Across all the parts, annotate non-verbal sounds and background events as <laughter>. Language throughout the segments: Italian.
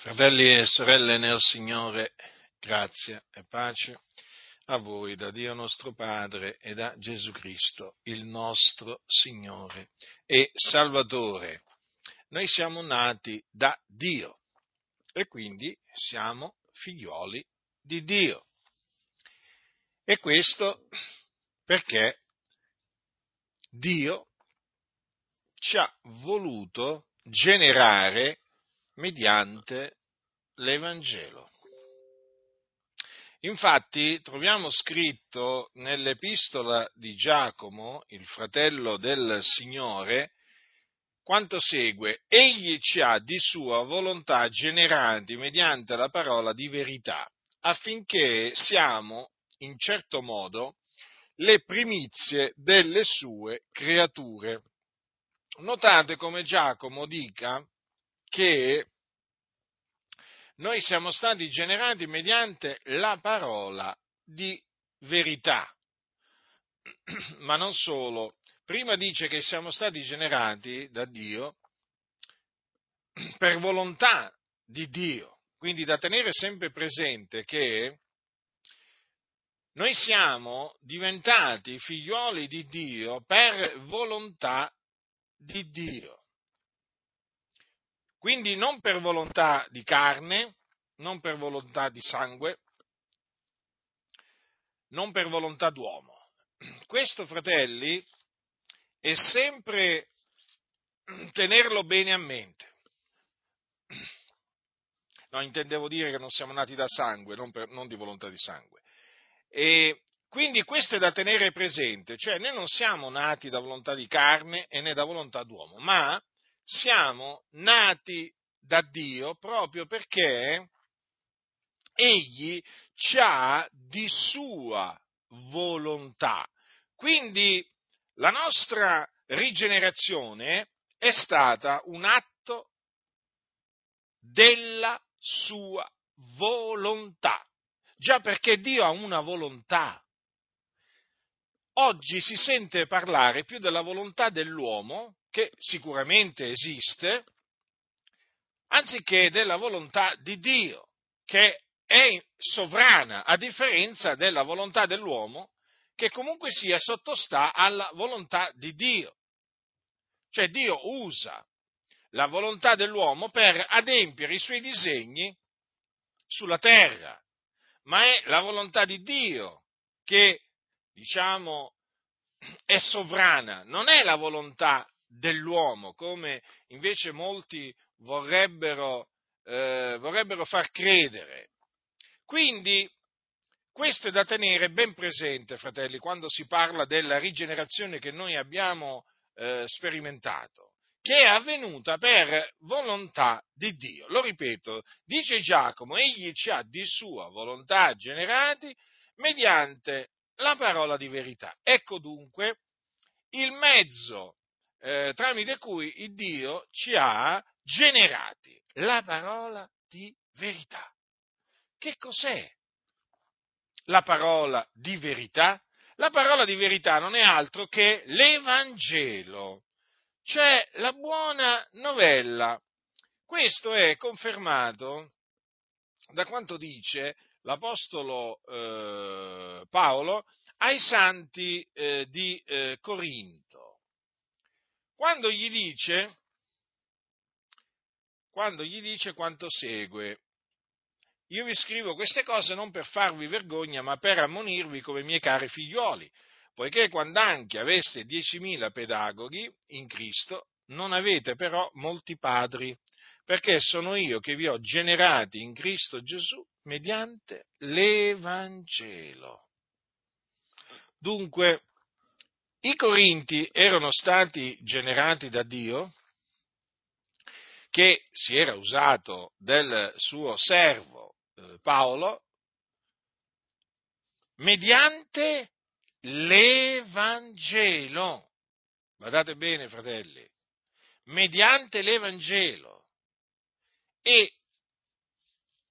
Fratelli e sorelle nel Signore, grazia e pace a voi da Dio nostro Padre e da Gesù Cristo, il nostro Signore e Salvatore. Noi siamo nati da Dio e quindi siamo figlioli di Dio. E questo perché Dio ci ha voluto generare mediante l'Evangelo. Infatti troviamo scritto nell'epistola di Giacomo, il fratello del Signore, quanto segue, egli ci ha di sua volontà generati mediante la parola di verità, affinché siamo, in certo modo, le primizie delle sue creature. Notate come Giacomo dica che noi siamo stati generati mediante la parola di verità. <clears throat> Ma non solo, prima dice che siamo stati generati da Dio per volontà di Dio, quindi da tenere sempre presente che noi siamo diventati figlioli di Dio per volontà di Dio. Quindi non per volontà di carne, non per volontà di sangue, non per volontà d'uomo. Questo, fratelli, è sempre tenerlo bene a mente. No, intendevo dire che non siamo nati da sangue, non, per, non di volontà di sangue. E quindi questo è da tenere presente, cioè noi non siamo nati da volontà di carne e né da volontà d'uomo, ma siamo nati da Dio proprio perché Egli ci ha di sua volontà. Quindi la nostra rigenerazione è stata un atto della sua volontà. Già perché Dio ha una volontà. Oggi si sente parlare più della volontà dell'uomo che sicuramente esiste, anziché della volontà di Dio, che è sovrana, a differenza della volontà dell'uomo, che comunque sia sottostà alla volontà di Dio. Cioè Dio usa la volontà dell'uomo per adempiere i suoi disegni sulla terra, ma è la volontà di Dio che, diciamo, è sovrana, non è la volontà dell'uomo, come invece molti vorrebbero, eh, vorrebbero far credere. Quindi questo è da tenere ben presente, fratelli, quando si parla della rigenerazione che noi abbiamo eh, sperimentato, che è avvenuta per volontà di Dio. Lo ripeto, dice Giacomo, egli ci ha di sua volontà generati mediante la parola di verità. Ecco dunque il mezzo eh, tramite cui il Dio ci ha generati la parola di verità. Che cos'è la parola di verità? La parola di verità non è altro che l'Evangelo, cioè la buona novella. Questo è confermato da quanto dice l'Apostolo eh, Paolo ai santi eh, di eh, Corinto quando gli dice, quando gli dice quanto segue, io vi scrivo queste cose non per farvi vergogna, ma per ammonirvi come miei cari figlioli, poiché quando anche aveste diecimila pedagoghi in Cristo, non avete però molti padri, perché sono io che vi ho generati in Cristo Gesù mediante l'Evangelo. Dunque, i Corinti erano stati generati da Dio, che si era usato del suo servo eh, Paolo, mediante l'Evangelo. Guardate bene, fratelli, mediante l'Evangelo. E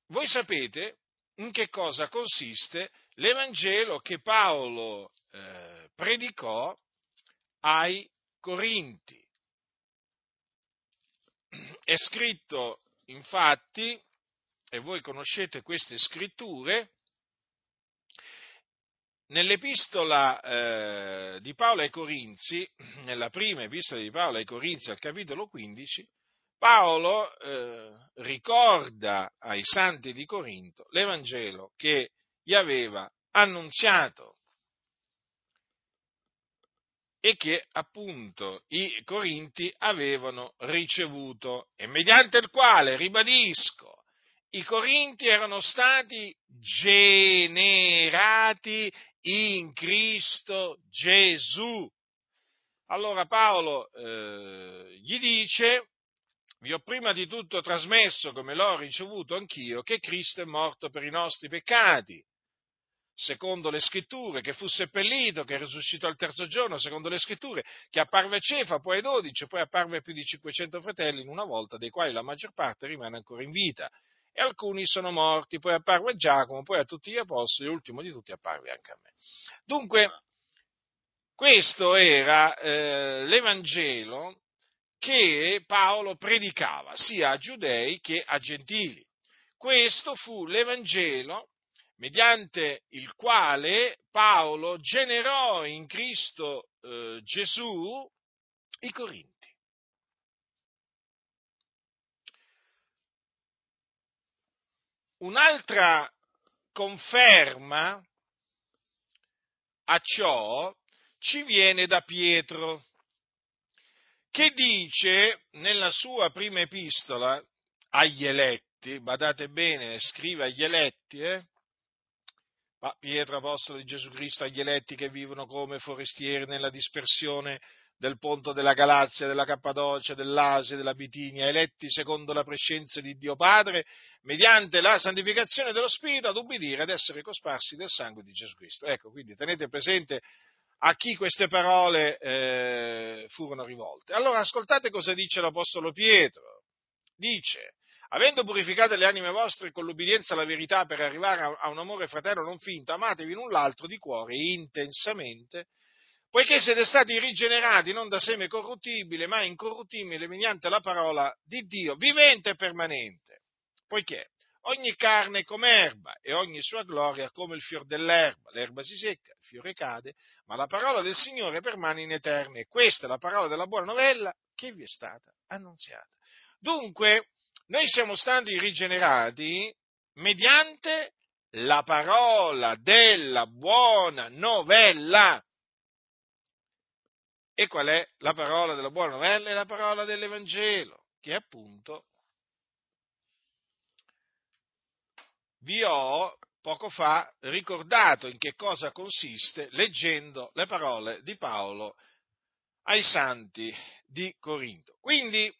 voi sapete in che cosa consiste l'Evangelo che Paolo eh, predicò ai Corinti. È scritto infatti e voi conoscete queste scritture, nell'epistola eh, di Paolo ai Corinzi, nella prima epistola di Paolo ai Corinzi al capitolo 15, Paolo eh, ricorda ai santi di Corinto l'Evangelo che gli aveva annunziato e che appunto i Corinti avevano ricevuto e mediante il quale, ribadisco, i Corinti erano stati generati in Cristo Gesù. Allora Paolo eh, gli dice, vi ho prima di tutto trasmesso, come l'ho ricevuto anch'io, che Cristo è morto per i nostri peccati secondo le scritture, che fu seppellito, che risuscitò il terzo giorno, secondo le scritture, che apparve a Cefa, poi a dodici, poi apparve a più di 500 fratelli in una volta, dei quali la maggior parte rimane ancora in vita, e alcuni sono morti, poi apparve a Giacomo, poi a tutti gli apostoli, e l'ultimo di tutti apparve anche a me. Dunque, questo era eh, l'Evangelo che Paolo predicava sia a giudei che a gentili. Questo fu l'Evangelo mediante il quale Paolo generò in Cristo eh, Gesù i Corinti. Un'altra conferma a ciò ci viene da Pietro, che dice nella sua prima epistola agli eletti, badate bene, scrive agli eletti, eh, Pietro, apostolo di Gesù Cristo, agli eletti che vivono come forestieri nella dispersione del ponto della Galazia, della Cappadocia, dell'Asia, della Bitinia, eletti secondo la prescenza di Dio Padre, mediante la santificazione dello Spirito, ad ubbidire ed essere cosparsi del sangue di Gesù Cristo. Ecco, quindi tenete presente a chi queste parole eh, furono rivolte. Allora ascoltate cosa dice l'Apostolo Pietro. Dice, avendo purificate le anime vostre con l'ubbidienza alla verità per arrivare a, a un amore fraterno non finto, amatevi l'un l'altro di cuore intensamente, poiché siete stati rigenerati non da seme corruttibile, ma incorruttibile mediante la parola di Dio, vivente e permanente. Poiché ogni carne è come erba e ogni sua gloria come il fior dell'erba. L'erba si secca, il fiore cade, ma la parola del Signore permane in eterno. E questa è la parola della buona novella che vi è stata annunziata. Dunque, noi siamo stati rigenerati mediante la parola della buona novella. E qual è la parola della buona novella? È la parola dell'Evangelo, che appunto vi ho poco fa ricordato in che cosa consiste leggendo le parole di Paolo ai santi di Corinto. Quindi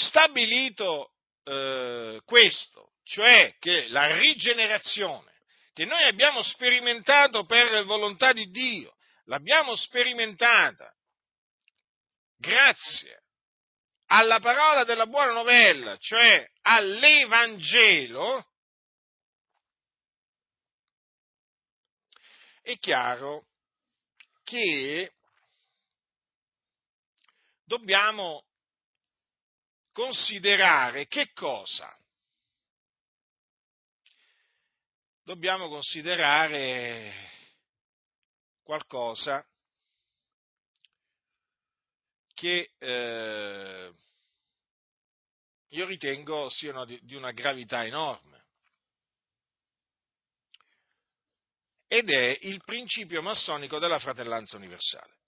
stabilito eh, questo, cioè che la rigenerazione che noi abbiamo sperimentato per volontà di Dio, l'abbiamo sperimentata grazie alla parola della buona novella, cioè all'Evangelo, è chiaro che dobbiamo considerare che cosa? Dobbiamo considerare qualcosa che eh, io ritengo siano di, di una gravità enorme. Ed è il principio massonico della fratellanza universale.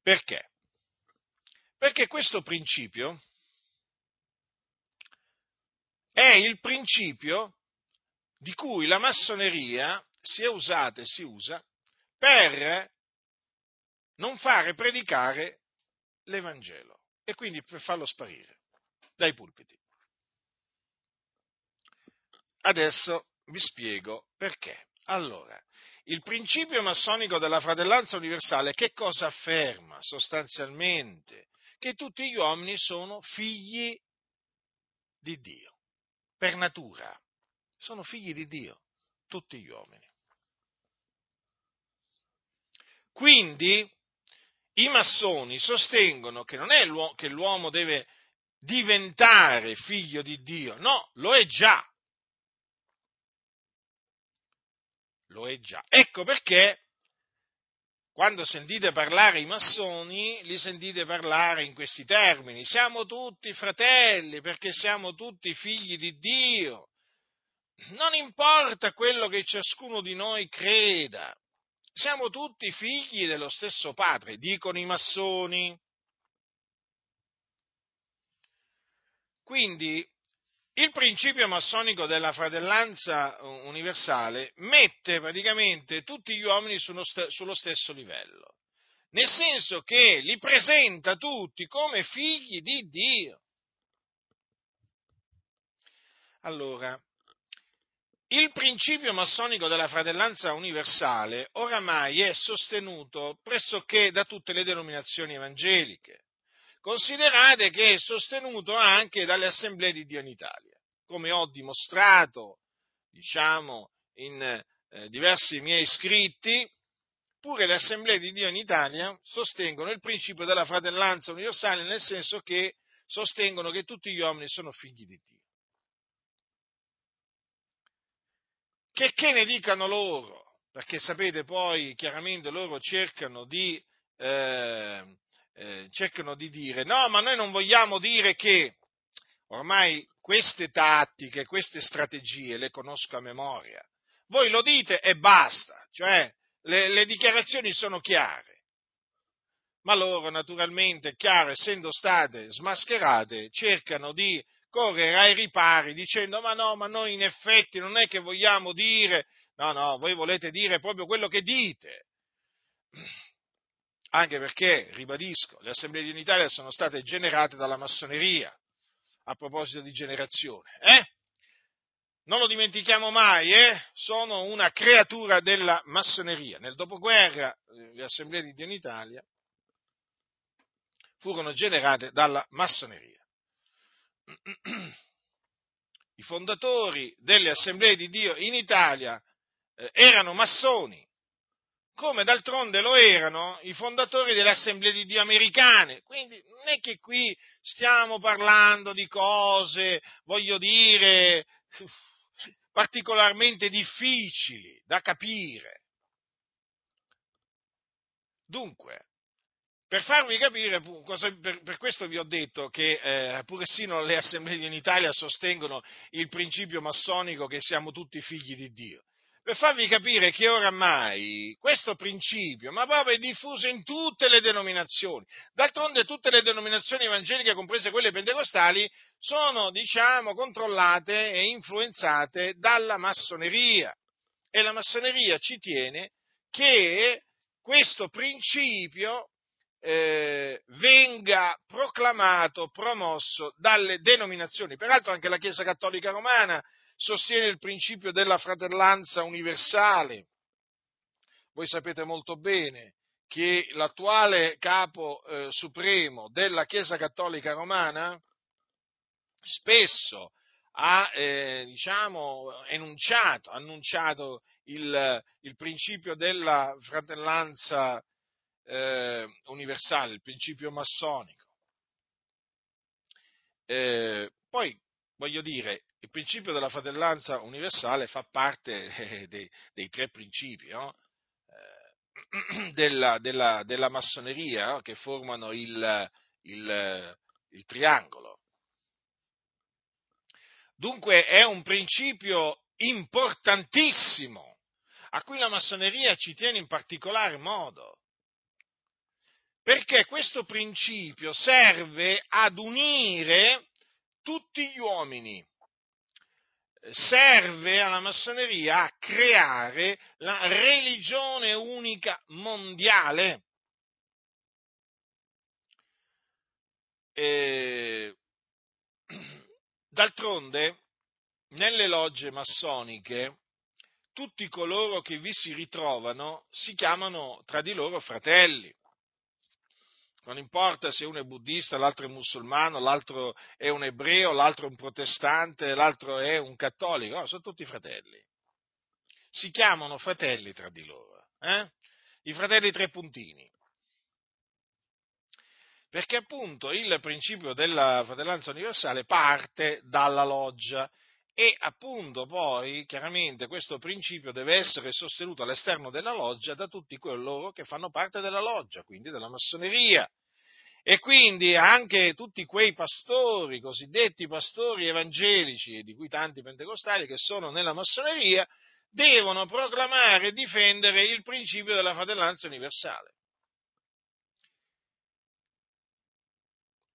Perché? Perché questo principio è il principio di cui la massoneria si è usata e si usa per non fare predicare l'Evangelo e quindi per farlo sparire dai pulpiti. Adesso vi spiego perché. Allora, il principio massonico della fratellanza universale che cosa afferma sostanzialmente? Che tutti gli uomini sono figli di Dio, per natura. Sono figli di Dio, tutti gli uomini. Quindi i massoni sostengono che non è l'uomo, che l'uomo deve diventare figlio di Dio, no, lo è già. Lo è già. Ecco perché quando sentite parlare i massoni, li sentite parlare in questi termini. Siamo tutti fratelli perché siamo tutti figli di Dio. Non importa quello che ciascuno di noi creda, siamo tutti figli dello stesso padre, dicono i massoni. Quindi il principio massonico della fratellanza universale mette praticamente tutti gli uomini sullo, stesso livello, nel senso che li presenta tutti come figli di Dio. Allora, il principio massonico della fratellanza universale oramai è sostenuto pressoché da tutte le denominazioni evangeliche. Considerate che è sostenuto anche dalle assemblee di Dio in Italia, come ho dimostrato, diciamo, in eh, diversi miei scritti, pure le assemblee di Dio in Italia sostengono il principio della fratellanza universale nel senso che sostengono che tutti gli uomini sono figli di Dio. Che, che ne dicano loro? Perché sapete poi chiaramente loro cercano di eh, eh, cercano di dire, no, ma noi non vogliamo dire che ormai queste tattiche, queste strategie le conosco a memoria. Voi lo dite e basta, cioè le, le dichiarazioni sono chiare. Ma loro, naturalmente, è chiaro, essendo state smascherate, cercano di correre ai ripari dicendo ma no, ma noi in effetti non è che vogliamo dire, no, no, voi volete dire proprio quello che dite anche perché, ribadisco, le assemblee di Italia sono state generate dalla massoneria, a proposito di generazione. Eh? Non lo dimentichiamo mai, eh? sono una creatura della massoneria. Nel dopoguerra eh, le assemblee di Dio in Italia furono generate dalla massoneria. <clears throat> I fondatori delle assemblee di Dio in Italia eh, erano massoni, come d'altronde lo erano i fondatori delle assemblee di Dio americane. Quindi non è che qui stiamo parlando di cose, voglio dire, particolarmente difficili da capire. Dunque, per farvi capire, per, questo vi ho detto che eh, pur sino le assemblee in Italia sostengono il principio massonico che siamo tutti figli di Dio per farvi capire che oramai questo principio, ma proprio è diffuso in tutte le denominazioni. D'altronde tutte le denominazioni evangeliche, comprese quelle pentecostali, sono, diciamo, controllate e influenzate dalla massoneria. E la massoneria ci tiene che questo principio eh, venga proclamato, promosso dalle denominazioni. Peraltro anche la Chiesa Cattolica Romana sostiene il principio della fratellanza universale. Voi sapete molto bene che l'attuale capo eh, supremo della Chiesa Cattolica Romana spesso ha eh, diciamo, enunciato, annunciato il, il, principio della fratellanza eh, universale, il principio massonico. Eh, poi voglio dire, il principio della fratellanza universale fa parte eh, dei, dei, tre principi no? eh, <clears throat> della, della, della, massoneria no? che formano il, il, il triangolo. Dunque è un principio importantissimo a cui la massoneria ci tiene in particolare modo, perché questo principio serve ad unire tutti gli uomini serve alla massoneria a creare la religione unica mondiale. E, d'altronde, nelle logge massoniche, tutti coloro che vi si ritrovano si chiamano tra di loro fratelli. Non importa se uno è buddista, l'altro è musulmano, l'altro è un ebreo, l'altro è un protestante, l'altro è un cattolico, no, sono tutti fratelli. Si chiamano fratelli tra di loro, eh? i fratelli tre puntini. Perché appunto il principio della fratellanza universale parte dalla loggia e appunto poi chiaramente questo principio deve essere sostenuto all'esterno della loggia da tutti coloro che fanno parte della loggia, quindi della massoneria. E quindi anche tutti quei pastori, cosiddetti pastori evangelici, di cui tanti pentecostali che sono nella massoneria, devono proclamare e difendere il principio della fratellanza universale.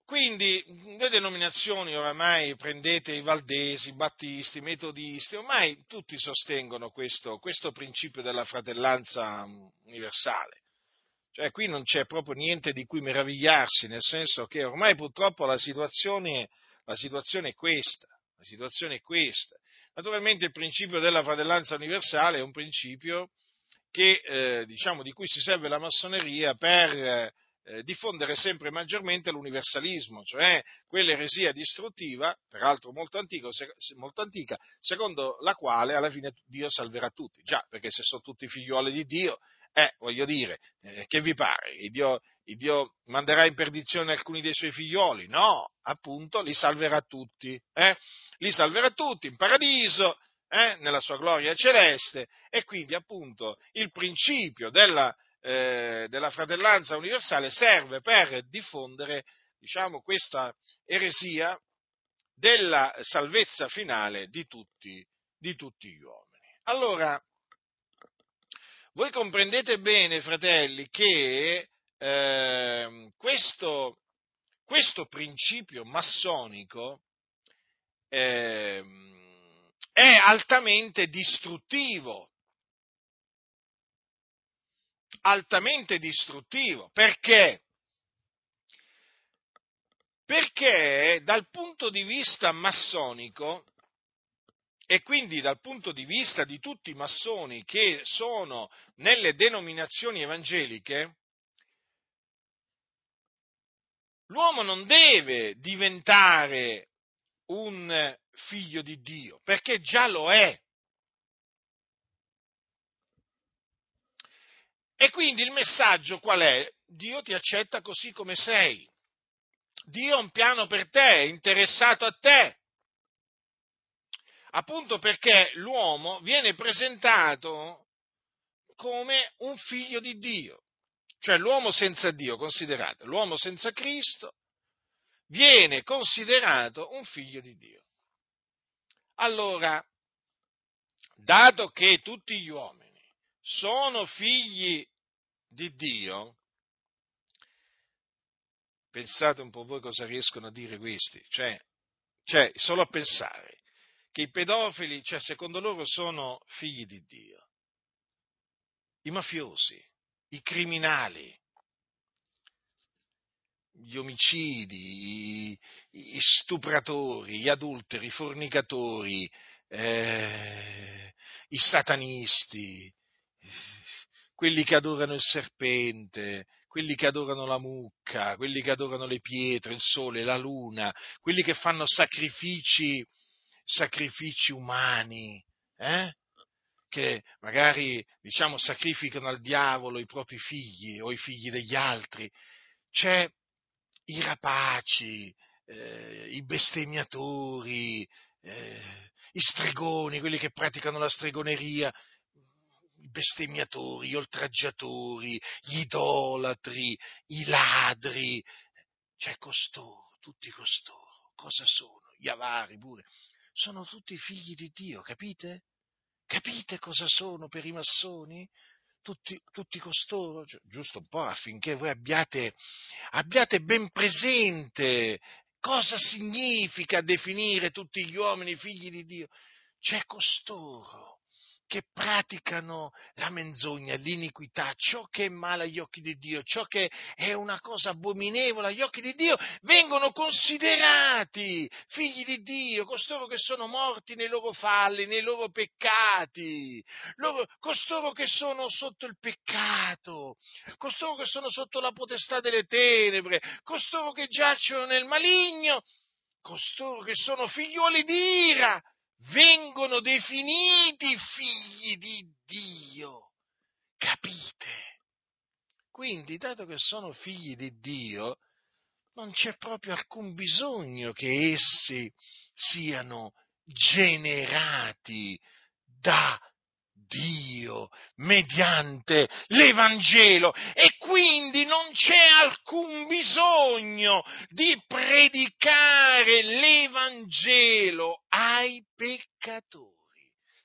Quindi le denominazioni oramai prendete i valdesi, i battisti, i metodisti, ormai tutti sostengono questo, questo principio della fratellanza universale. Cioè qui non c'è proprio niente di cui meravigliarsi, nel senso che ormai purtroppo la situazione, la situazione è questa. La situazione è questa. Naturalmente il principio della fratellanza universale è un principio che, eh, diciamo, di cui si serve la massoneria per eh, diffondere sempre maggiormente l'universalismo, cioè quell'eresia distruttiva, peraltro molto, antico, se, molto, antica, secondo la quale alla fine Dio salverà tutti. Già, perché se sono tutti figliuoli di Dio, eh, voglio dire, eh, che vi pare? Il Dio, il Dio, manderà in perdizione alcuni dei suoi figlioli? No, appunto, li salverà tutti. Eh? Li salverà tutti in paradiso, eh? nella sua gloria celeste, e quindi appunto il principio della eh, della fratellanza universale serve per diffondere diciamo, questa eresia della salvezza finale di tutti, di tutti gli uomini. Allora, voi comprendete bene, fratelli, che eh, questo, questo, principio massonico eh, è altamente distruttivo altamente distruttivo. Perché? Perché dal punto di vista massonico, e quindi dal punto di vista di tutti i massoni che sono nelle denominazioni evangeliche, l'uomo non deve diventare un figlio di Dio, perché già lo è. E quindi il messaggio qual è? Dio ti accetta così come sei. Dio ha un piano per te, è interessato a te. Appunto perché l'uomo viene presentato come un figlio di Dio. Cioè l'uomo senza Dio, considerate, l'uomo senza Cristo viene considerato un figlio di Dio. Allora, dato che tutti gli uomini sono figli di Dio, pensate un po' voi cosa riescono a dire questi, cioè, cioè solo a pensare che i pedofili, cioè, secondo loro sono figli di Dio, i mafiosi, i criminali, gli omicidi, i, i stupratori, gli adulteri, i fornicatori, eh, i satanisti, quelli che adorano il serpente, quelli che adorano la mucca, quelli che adorano le pietre, il sole, la luna, quelli che fanno sacrifici, sacrifici umani, eh? che magari diciamo sacrificano al diavolo i propri figli o i figli degli altri. C'è i rapaci, eh, i bestemmiatori, eh, i stregoni, quelli che praticano la stregoneria, i bestemmiatori, gli oltraggiatori, gli idolatri, i ladri, cioè costoro, tutti costoro, cosa sono? Gli avari pure, sono tutti figli di Dio, capite? Capite cosa sono per i massoni? Tutti, tutti costoro, giusto un po' affinché voi abbiate, abbiate ben presente cosa significa definire tutti gli uomini figli di Dio. C'è costoro che praticano la menzogna, l'iniquità, ciò che è male agli occhi di Dio, ciò che è una cosa abominevole agli occhi di Dio, vengono considerati figli di Dio, costoro che sono morti nei loro falli, nei loro peccati, loro, costoro che sono sotto il peccato, costoro che sono sotto la potestà delle tenebre, costoro che giacciono nel maligno, costoro che sono figliuoli di ira, vengono definiti figli di Dio. Capite? Quindi, dato che sono figli di Dio, non c'è proprio alcun bisogno che essi siano generati da Dio mediante l'Evangelo e quindi non c'è alcun bisogno di predicare l'Evangelo ai peccatori.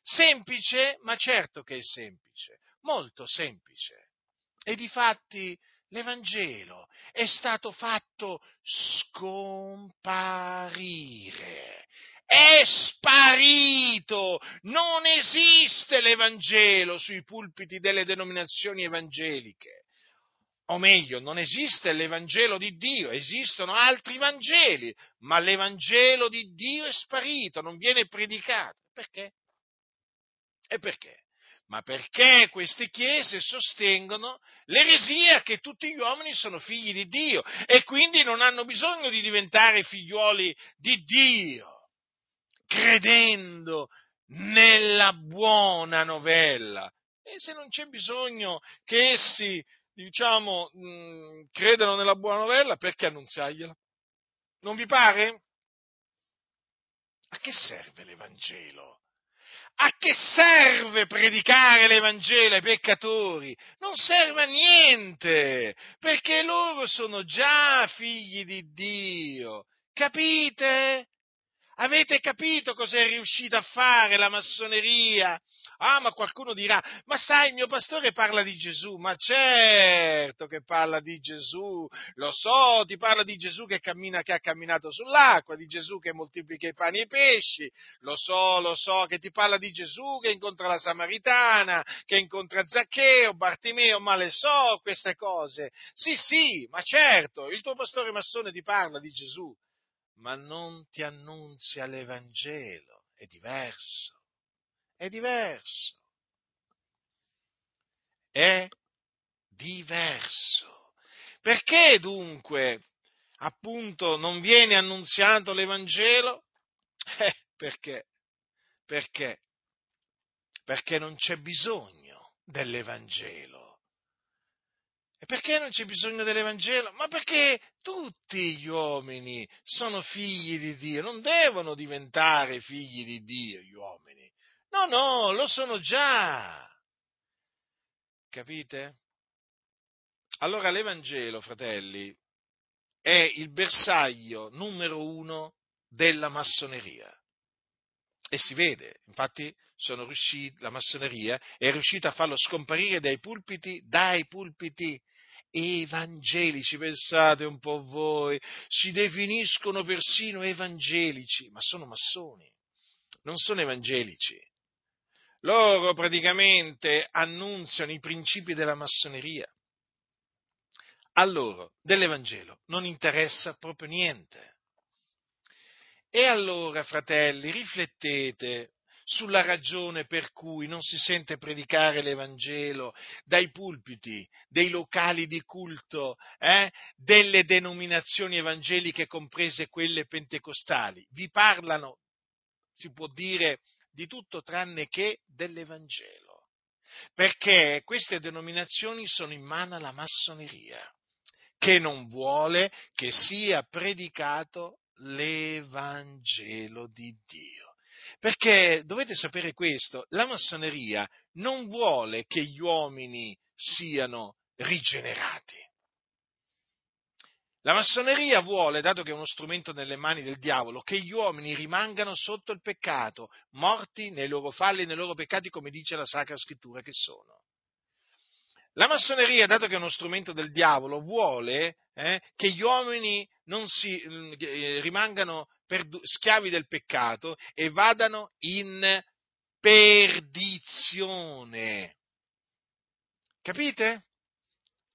Semplice? Ma certo che è semplice, molto semplice. E difatti l'Evangelo è stato fatto scomparire è sparito, non esiste l'Evangelo sui pulpiti delle denominazioni evangeliche. O meglio, non esiste l'Evangelo di Dio, esistono altri Vangeli, ma l'Evangelo di Dio è sparito, non viene predicato. Perché? E perché? Ma perché queste chiese sostengono l'eresia che tutti gli uomini sono figli di Dio e quindi non hanno bisogno di diventare figlioli di Dio credendo nella buona novella. E se non c'è bisogno che essi, diciamo, mh, mm, credano nella buona novella, perché annunziargliela? Non vi pare? A che serve l'Evangelo? A che serve predicare l'Evangelo ai peccatori? Non serve a niente, perché loro sono già figli di Dio. Capite? Avete capito cosa è riuscita a fare la massoneria? Ah, ma qualcuno dirà, ma sai, il mio pastore parla di Gesù, ma certo che parla di Gesù, lo so, ti parla di Gesù che, cammina, che ha camminato sull'acqua, di Gesù che moltiplica i pani e i pesci, lo so, lo so, che ti parla di Gesù che incontra la Samaritana, che incontra Zaccheo, Bartimeo, ma le so queste cose. Sì, sì, ma certo, il tuo pastore massone ti parla di Gesù, ma non ti annunzia l'Evangelo, è diverso, è diverso, è diverso. Perché dunque, appunto, non viene annunziato l'Evangelo? Eh, perché? Perché? Perché non c'è bisogno dell'Evangelo e perché non c'è bisogno dell'Evangelo? Ma perché tutti gli uomini sono figli di Dio, non devono diventare figli di Dio gli uomini. No, no, lo sono già. Capite? Allora l'Evangelo, fratelli, è il bersaglio numero uno della massoneria. E si vede, infatti riusciti, la massoneria è riuscita a farlo scomparire dai pulpiti, dai pulpiti evangelici, pensate un po' voi, si definiscono persino evangelici, ma sono massoni, non sono evangelici. Loro praticamente annunziano i principi della massoneria. A loro dell'Evangelo non interessa proprio niente. E allora, fratelli, riflettete sulla ragione per cui non si sente predicare l'Evangelo dai pulpiti, dei locali di culto, eh, delle denominazioni evangeliche, comprese quelle pentecostali. Vi parlano, si può dire, di tutto tranne che dell'Evangelo. Perché queste denominazioni sono in mano alla massoneria, che non vuole che sia predicato l'Evangelo di Dio. Perché dovete sapere questo, la massoneria non vuole che gli uomini siano rigenerati. La massoneria vuole, dato che è uno strumento nelle mani del diavolo, che gli uomini rimangano sotto il peccato, morti nei loro falli e nei loro peccati, come dice la Sacra Scrittura che sono. La massoneria, dato che è uno strumento del diavolo, vuole eh, che gli uomini si, eh, rimangano schiavi del peccato e vadano in perdizione. Capite?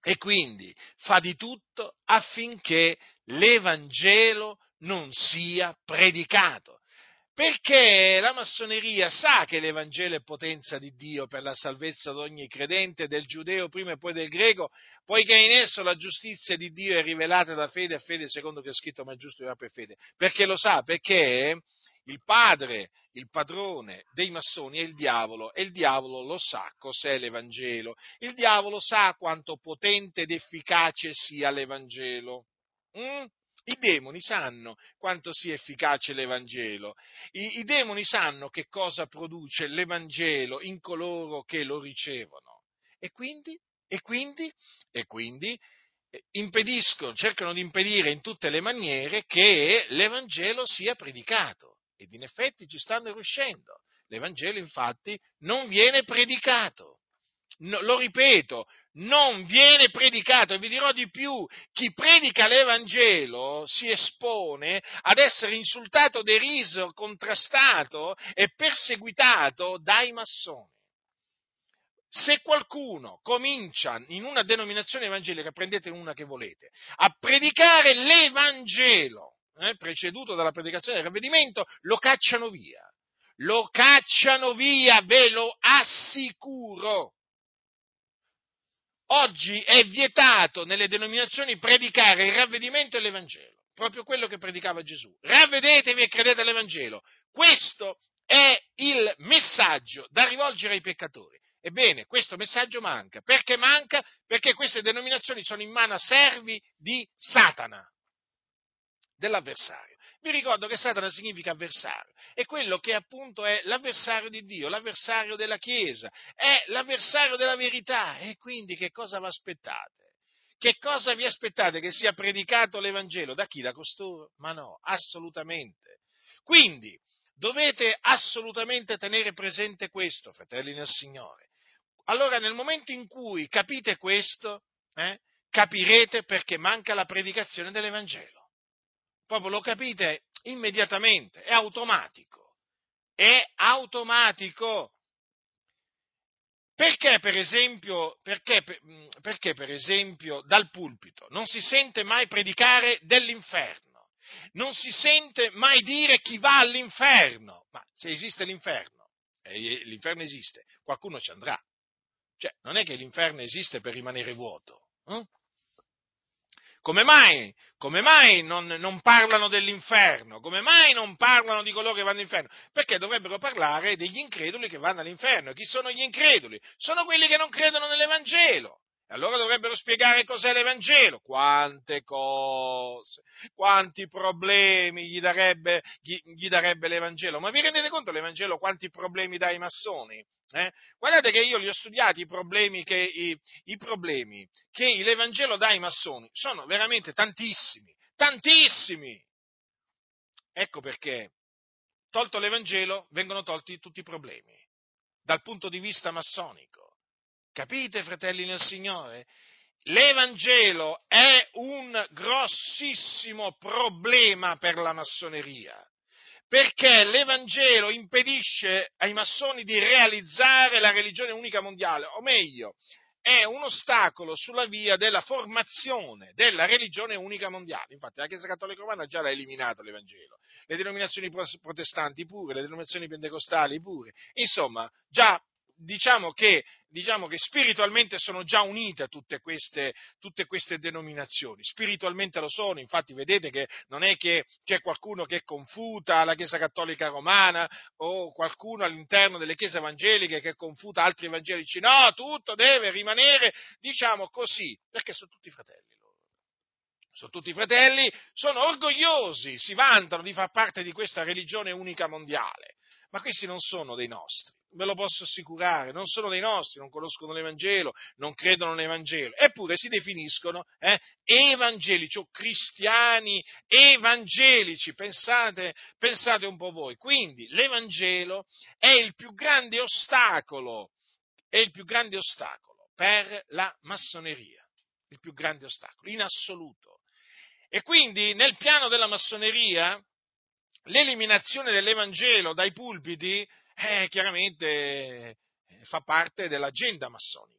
E quindi fa di tutto affinché l'Evangelo non sia predicato. Perché la massoneria sa che l'Evangelo è potenza di Dio per la salvezza di ogni credente, del giudeo prima e poi del greco, poiché in esso la giustizia di Dio è rivelata da fede a fede, secondo che è scritto, ma giusto era per fede. Perché lo sa? Perché il padre, il padrone dei massoni è il diavolo e il diavolo lo sa cos'è l'Evangelo. Il diavolo sa quanto potente ed efficace sia l'Evangelo. Mm? I demoni sanno quanto sia efficace l'Evangelo, I, i demoni sanno che cosa produce l'Evangelo in coloro che lo ricevono. E quindi, e quindi, e quindi eh, impediscono, cercano di impedire in tutte le maniere che l'Evangelo sia predicato. Ed in effetti ci stanno riuscendo. L'Evangelo infatti non viene predicato. No, lo ripeto, non viene predicato e vi dirò di più, chi predica l'Evangelo si espone ad essere insultato, deriso, contrastato e perseguitato dai massoni. Se qualcuno comincia in una denominazione evangelica, prendete una che volete, a predicare l'Evangelo, eh, preceduto dalla predicazione del ravvedimento, lo cacciano via. Lo cacciano via, ve lo assicuro. Oggi è vietato nelle denominazioni predicare il ravvedimento e l'Evangelo, proprio quello che predicava Gesù. Ravvedetevi e credete all'Evangelo. Questo è il messaggio da rivolgere ai peccatori. Ebbene, questo messaggio manca. Perché manca? Perché queste denominazioni sono in mano a servi di Satana, dell'avversario. Vi ricordo che Satana significa avversario, è quello che appunto è l'avversario di Dio, l'avversario della Chiesa, è l'avversario della verità. E quindi che cosa vi aspettate? Che cosa vi aspettate? Che sia predicato l'Evangelo? Da chi? Da costoro? Ma no, assolutamente. Quindi dovete assolutamente tenere presente questo, fratelli nel Signore. Allora nel momento in cui capite questo, eh, capirete perché manca la predicazione dell'Evangelo proprio lo capite immediatamente, è automatico, è automatico. Perché per, esempio, perché, perché per esempio dal pulpito non si sente mai predicare dell'inferno? Non si sente mai dire chi va all'inferno? Ma se esiste l'inferno, l'inferno esiste, qualcuno ci andrà. Cioè, non è che l'inferno esiste per rimanere vuoto. Eh? Come mai? Come mai non, non, parlano dell'inferno? Come mai non parlano di coloro che vanno all'inferno? Perché dovrebbero parlare degli increduli che vanno all'inferno. Chi sono gli increduli? Sono quelli che non credono nell'Evangelo. Allora dovrebbero spiegare cos'è l'Evangelo. Quante cose, quanti problemi gli darebbe, gli, gli darebbe l'Evangelo. Ma vi rendete conto l'Evangelo quanti problemi dà ai massoni? Eh? Guardate che io li ho studiati i problemi, che, i, i problemi che l'Evangelo dà ai massoni, sono veramente tantissimi, tantissimi. Ecco perché, tolto l'Evangelo, vengono tolti tutti i problemi, dal punto di vista massonico. Capite, fratelli nel Signore? L'Evangelo è un grossissimo problema per la massoneria perché l'Evangelo impedisce ai massoni di realizzare la religione unica mondiale, o meglio, è un ostacolo sulla via della formazione della religione unica mondiale. Infatti la Chiesa Cattolica Romana già l'ha eliminato l'Evangelo, le denominazioni protestanti pure, le denominazioni pentecostali pure, insomma, già diciamo che, diciamo che, spiritualmente sono già unite tutte queste, tutte queste, denominazioni, spiritualmente lo sono, infatti vedete che non è che c'è qualcuno che confuta la Chiesa Cattolica Romana o qualcuno all'interno delle Chiese Evangeliche che confuta altri evangelici, no, tutto deve rimanere, diciamo così, perché sono tutti fratelli sono tutti fratelli, sono orgogliosi, si vantano di far parte di questa religione unica mondiale, ma questi non sono dei nostri ve lo posso assicurare, non sono dei nostri, non conoscono l'Evangelo, non credono nell'Evangelo, eppure si definiscono eh, evangelici o cristiani evangelici, pensate, pensate un po' voi. Quindi l'Evangelo è il più grande ostacolo, è il più grande ostacolo per la massoneria, il più grande ostacolo, in assoluto. E quindi nel piano della massoneria l'eliminazione dell'Evangelo dai pulpiti eh, chiaramente eh, fa parte dell'agenda massonica.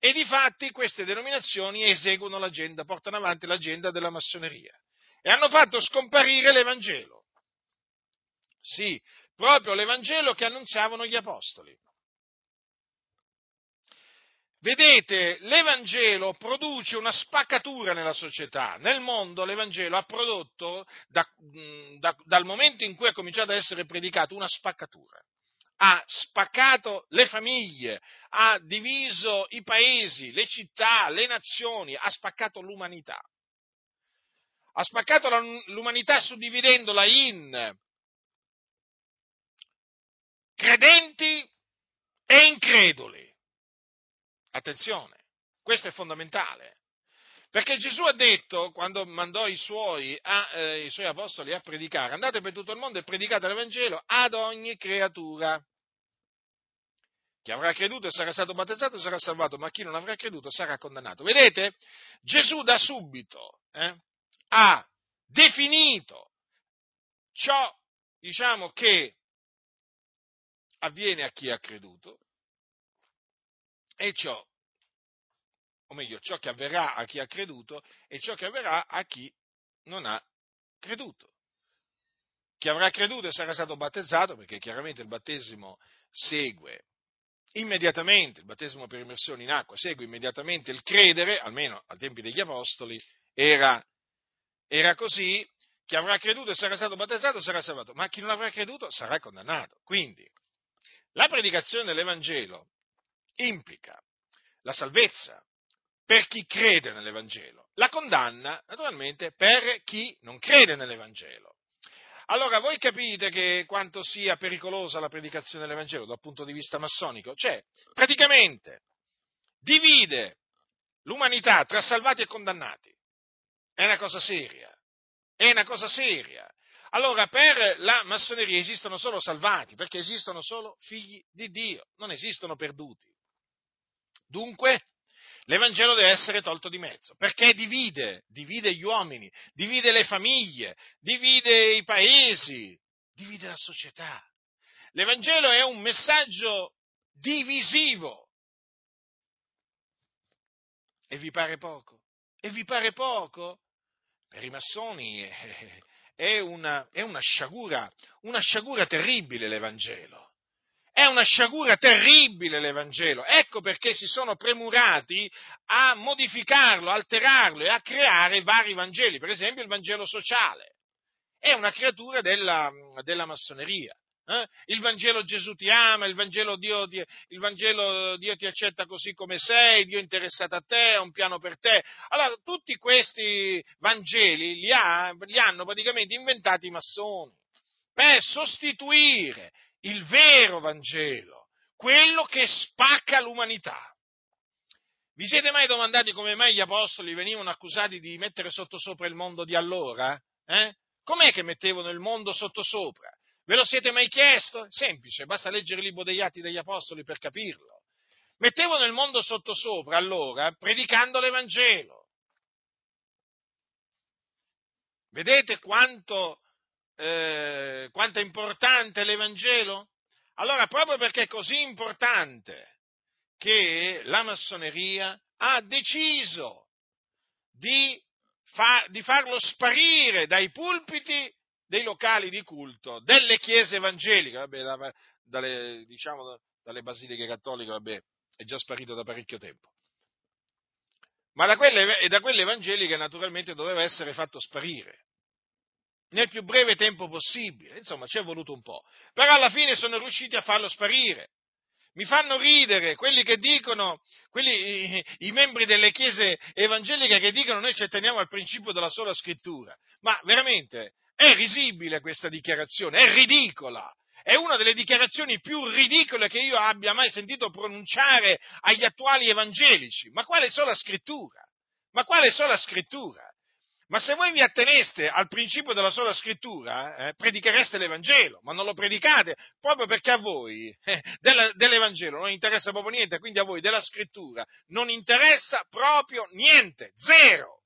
E di fatti queste denominazioni eseguono l'agenda, portano avanti l'agenda della massoneria e hanno fatto scomparire l'Evangelo. Sì, proprio l'Evangelo che annunziavano gli apostoli. Vedete, l'Evangelo produce una spaccatura nella società. Nel mondo l'Evangelo ha prodotto, da, da, dal momento in cui è cominciato ad essere predicato, una spaccatura. Ha spaccato le famiglie, ha diviso i paesi, le città, le nazioni, ha spaccato l'umanità. Ha spaccato l'umanità suddividendola in credenti e increduli. Attenzione, questo è fondamentale. Perché Gesù ha detto, quando mandò i suoi, a, eh, i suoi, apostoli a predicare, andate per tutto il mondo e predicate l'Evangelo ad ogni creatura. Chi avrà creduto e sarà stato battezzato sarà salvato, ma chi non avrà creduto sarà condannato. Vedete? Gesù da subito eh, ha definito ciò, diciamo, che avviene a chi ha creduto e ciò, o meglio, ciò che avverrà a chi ha creduto e ciò che avverrà a chi non ha creduto. Chi avrà creduto e sarà stato battezzato, perché chiaramente il battesimo segue immediatamente, il battesimo per immersione in acqua segue immediatamente il credere, almeno ai tempi degli apostoli, era, era così, chi avrà creduto e sarà stato battezzato sarà salvato, ma chi non avrà creduto sarà condannato. Quindi, la predicazione dell'Evangelo implica la salvezza per chi crede nell'Evangelo, la condanna naturalmente per chi non crede nell'Evangelo. Allora voi capite che quanto sia pericolosa la predicazione dell'Evangelo dal punto di vista massonico? Cioè, praticamente divide l'umanità tra salvati e condannati. È una cosa seria. È una cosa seria. Allora, per la massoneria esistono solo salvati, perché esistono solo figli di Dio, non esistono perduti. Dunque, L'Evangelo deve essere tolto di mezzo, perché divide, divide gli uomini, divide le famiglie, divide i paesi, divide la società. L'Evangelo è un messaggio divisivo. E vi pare poco? E vi pare poco? Per i massoni è una, è una, sciagura, una sciagura terribile l'Evangelo. È una sciagura terribile l'Evangelo. Ecco perché si sono premurati a modificarlo, alterarlo e a creare vari Vangeli, per esempio il Vangelo sociale. È una creatura della, della massoneria. Eh? Il Vangelo Gesù ti ama, il Vangelo, Dio ti, il Vangelo Dio ti accetta così come sei, Dio è interessato a te, ha un piano per te. Allora, tutti questi Vangeli li, ha, li hanno praticamente inventati i massoni per sostituire il vero Vangelo, quello che spacca l'umanità. Vi siete mai domandati come mai gli apostoli venivano accusati di mettere sottosopra il mondo di allora? Eh? Com'è che mettevano il mondo sottosopra? Ve lo siete mai chiesto? Semplice, basta leggere il libro degli Atti degli Apostoli per capirlo. Mettevano il mondo sottosopra allora predicando l'Evangelo. Vedete quanto eh, quanto è importante l'Evangelo? Allora, proprio perché è così importante che la massoneria ha deciso di, fa, di farlo sparire dai pulpiti dei locali di culto, delle chiese evangeliche, vabbè, da, dalle, diciamo, dalle basiliche cattoliche, vabbè, è già sparito da parecchio tempo. Ma da quelle, da quelle evangeliche naturalmente doveva essere fatto sparire nel più breve tempo possibile. Insomma, ci è voluto un po'. Però alla fine sono riusciti a farlo sparire. Mi fanno ridere quelli che dicono, quelli, i, i, membri delle chiese evangeliche che dicono noi ci teniamo al principio della sola scrittura. Ma veramente è risibile questa dichiarazione, è ridicola. È una delle dichiarazioni più ridicole che io abbia mai sentito pronunciare agli attuali evangelici. Ma quale sola scrittura? Ma quale sola scrittura? Ma se voi vi atteneste al principio della sola scrittura, eh, predichereste l'Evangelo, ma non lo predicate proprio perché a voi eh, della, dell'Evangelo non interessa proprio niente, quindi a voi della scrittura non interessa proprio niente, zero.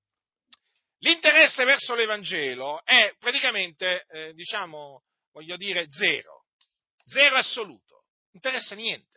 L'interesse verso l'Evangelo è praticamente, eh, diciamo, voglio dire, zero, zero assoluto, interessa niente.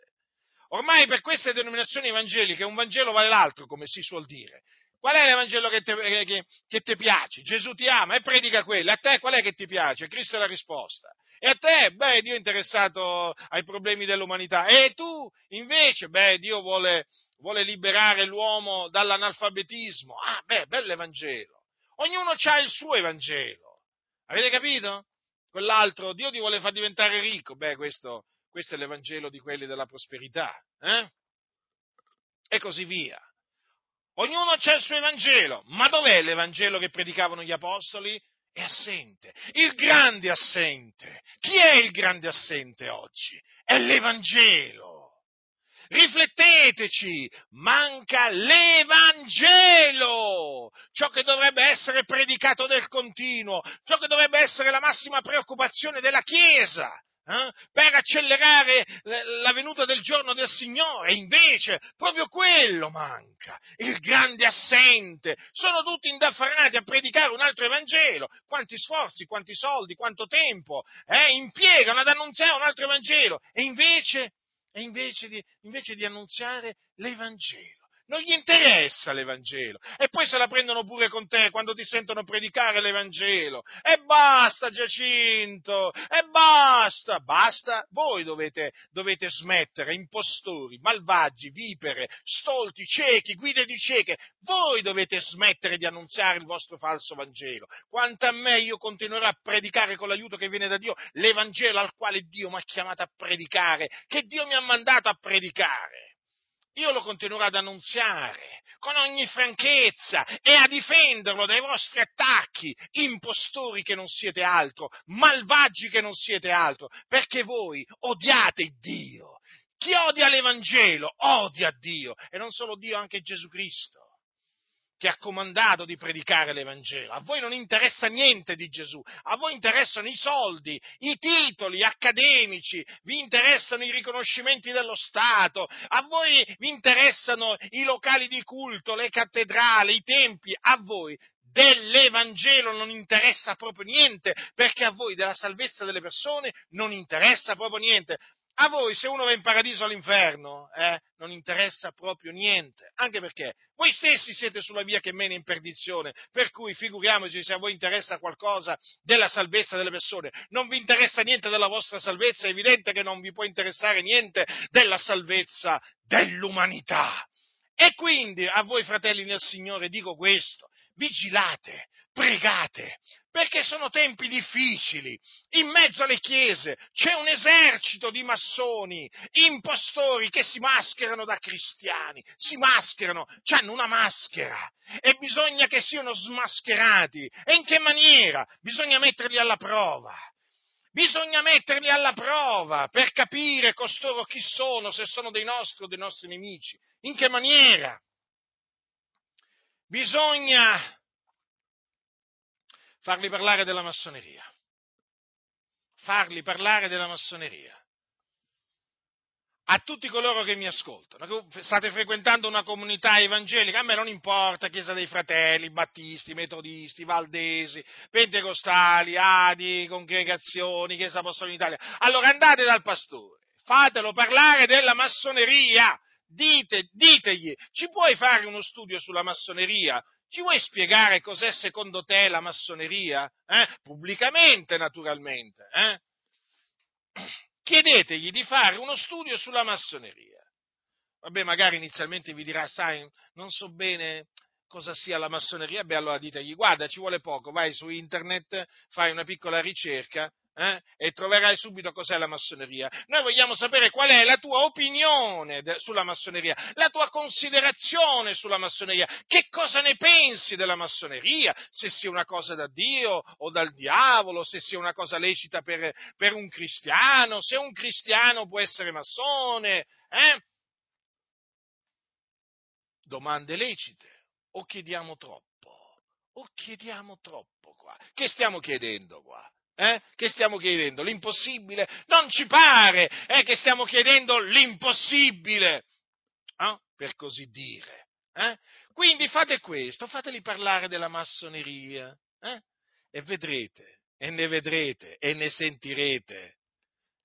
Ormai per queste denominazioni evangeliche un Vangelo vale l'altro, come si suol dire. Qual è l'Evangelo che ti che, che piace? Gesù ti ama e predica quello. A te qual è che ti piace? Cristo è la risposta. E a te, beh, Dio è interessato ai problemi dell'umanità. E tu, invece, beh, Dio vuole, vuole liberare l'uomo dall'analfabetismo. Ah, beh, bello Evangelo. Ognuno ha il suo Evangelo. Avete capito? Quell'altro, Dio ti vuole far diventare ricco. Beh, questo, questo è l'Evangelo di quelli della prosperità. Eh? E così via. Ognuno c'è il suo Evangelo, ma dov'è l'Evangelo che predicavano gli Apostoli? È assente, il grande assente. Chi è il grande assente oggi? È l'Evangelo. Rifletteteci, manca l'Evangelo, ciò che dovrebbe essere predicato del continuo, ciò che dovrebbe essere la massima preoccupazione della Chiesa eh? per accelerare la venuta del giorno del Signore. Invece, proprio quello manca, il grande assente. Sono tutti indaffarati a predicare un altro Evangelo. Quanti sforzi, quanti soldi, quanto tempo eh, impiegano ad annunziare un altro Evangelo. E invece, e invece di, invece di annunziare l'Evangelo non gli interessa l'Evangelo. E poi se la prendono pure con te quando ti sentono predicare l'Evangelo. E basta, Giacinto, e basta, basta. Voi dovete, dovete smettere, impostori, malvagi, vipere, stolti, ciechi, guide di cieche. Voi dovete smettere di annunziare il vostro falso Vangelo. Quanto a me io continuerò a predicare con l'aiuto che viene da Dio l'Evangelo al quale Dio mi ha chiamato a predicare, che Dio mi ha mandato a predicare io lo continuerò ad annunziare con ogni franchezza e a difenderlo dai vostri attacchi, impostori che non siete altro, malvagi che non siete altro, perché voi odiate Dio. Chi odia l'Evangelo odia Dio e non solo Dio, anche Gesù Cristo che ha comandato di predicare l'Evangelo. A voi non interessa niente di Gesù, a voi interessano i soldi, i titoli accademici, vi interessano i riconoscimenti dello Stato, a voi vi interessano i locali di culto, le cattedrali, i tempi, a voi dell'Evangelo non interessa proprio niente, perché a voi della salvezza delle persone non interessa proprio niente. A voi se uno va in paradiso o all'inferno, eh, non interessa proprio niente, anche perché voi stessi siete sulla via che mena in perdizione, per cui figuriamoci se a voi interessa qualcosa della salvezza delle persone, non vi interessa niente della vostra salvezza, è evidente che non vi può interessare niente della salvezza dell'umanità. E quindi a voi fratelli nel Signore dico questo, vigilate, pregate, perché sono tempi difficili. In mezzo alle chiese c'è un esercito di massoni, impostori che si mascherano da cristiani, si mascherano, hanno una maschera e bisogna che siano smascherati. E in che maniera? Bisogna metterli alla prova. Bisogna metterli alla prova per capire costoro chi sono, se sono dei nostri o dei nostri nemici. In che maniera? Bisogna farli parlare della massoneria. Farli parlare della massoneria. A tutti coloro che mi ascoltano, state frequentando una comunità evangelica, a me non importa, Chiesa dei Fratelli, Battisti, Metodisti, Valdesi, Pentecostali, Adi, congregazioni, Chiesa Apostolica Italia. Allora andate dal pastore, fatelo parlare della massoneria, dite, ditegli, ci puoi fare uno studio sulla massoneria? Ci vuoi spiegare cos'è secondo te la massoneria? Eh? Pubblicamente, naturalmente. Eh? Chiedetegli di fare uno studio sulla massoneria. Vabbè, magari inizialmente vi dirà, sai, non so bene cosa sia la massoneria, beh allora ditegli, guarda, ci vuole poco, vai su internet, fai una piccola ricerca eh? e troverai subito cos'è la massoneria. Noi vogliamo sapere qual è la tua opinione de- sulla massoneria, la tua considerazione sulla massoneria, che cosa ne pensi della massoneria, se sia una cosa da Dio o dal diavolo, se sia una cosa lecita per, per un cristiano, se un cristiano può essere massone. Eh? Domande lecite o chiediamo troppo? O chiediamo troppo qua? Che stiamo chiedendo qua? Eh? Che stiamo chiedendo? L'impossibile? Non ci pare eh, che stiamo chiedendo l'impossibile, eh? per così dire. Eh? Quindi fate questo, fateli parlare della massoneria eh? e vedrete, e ne vedrete, e ne sentirete,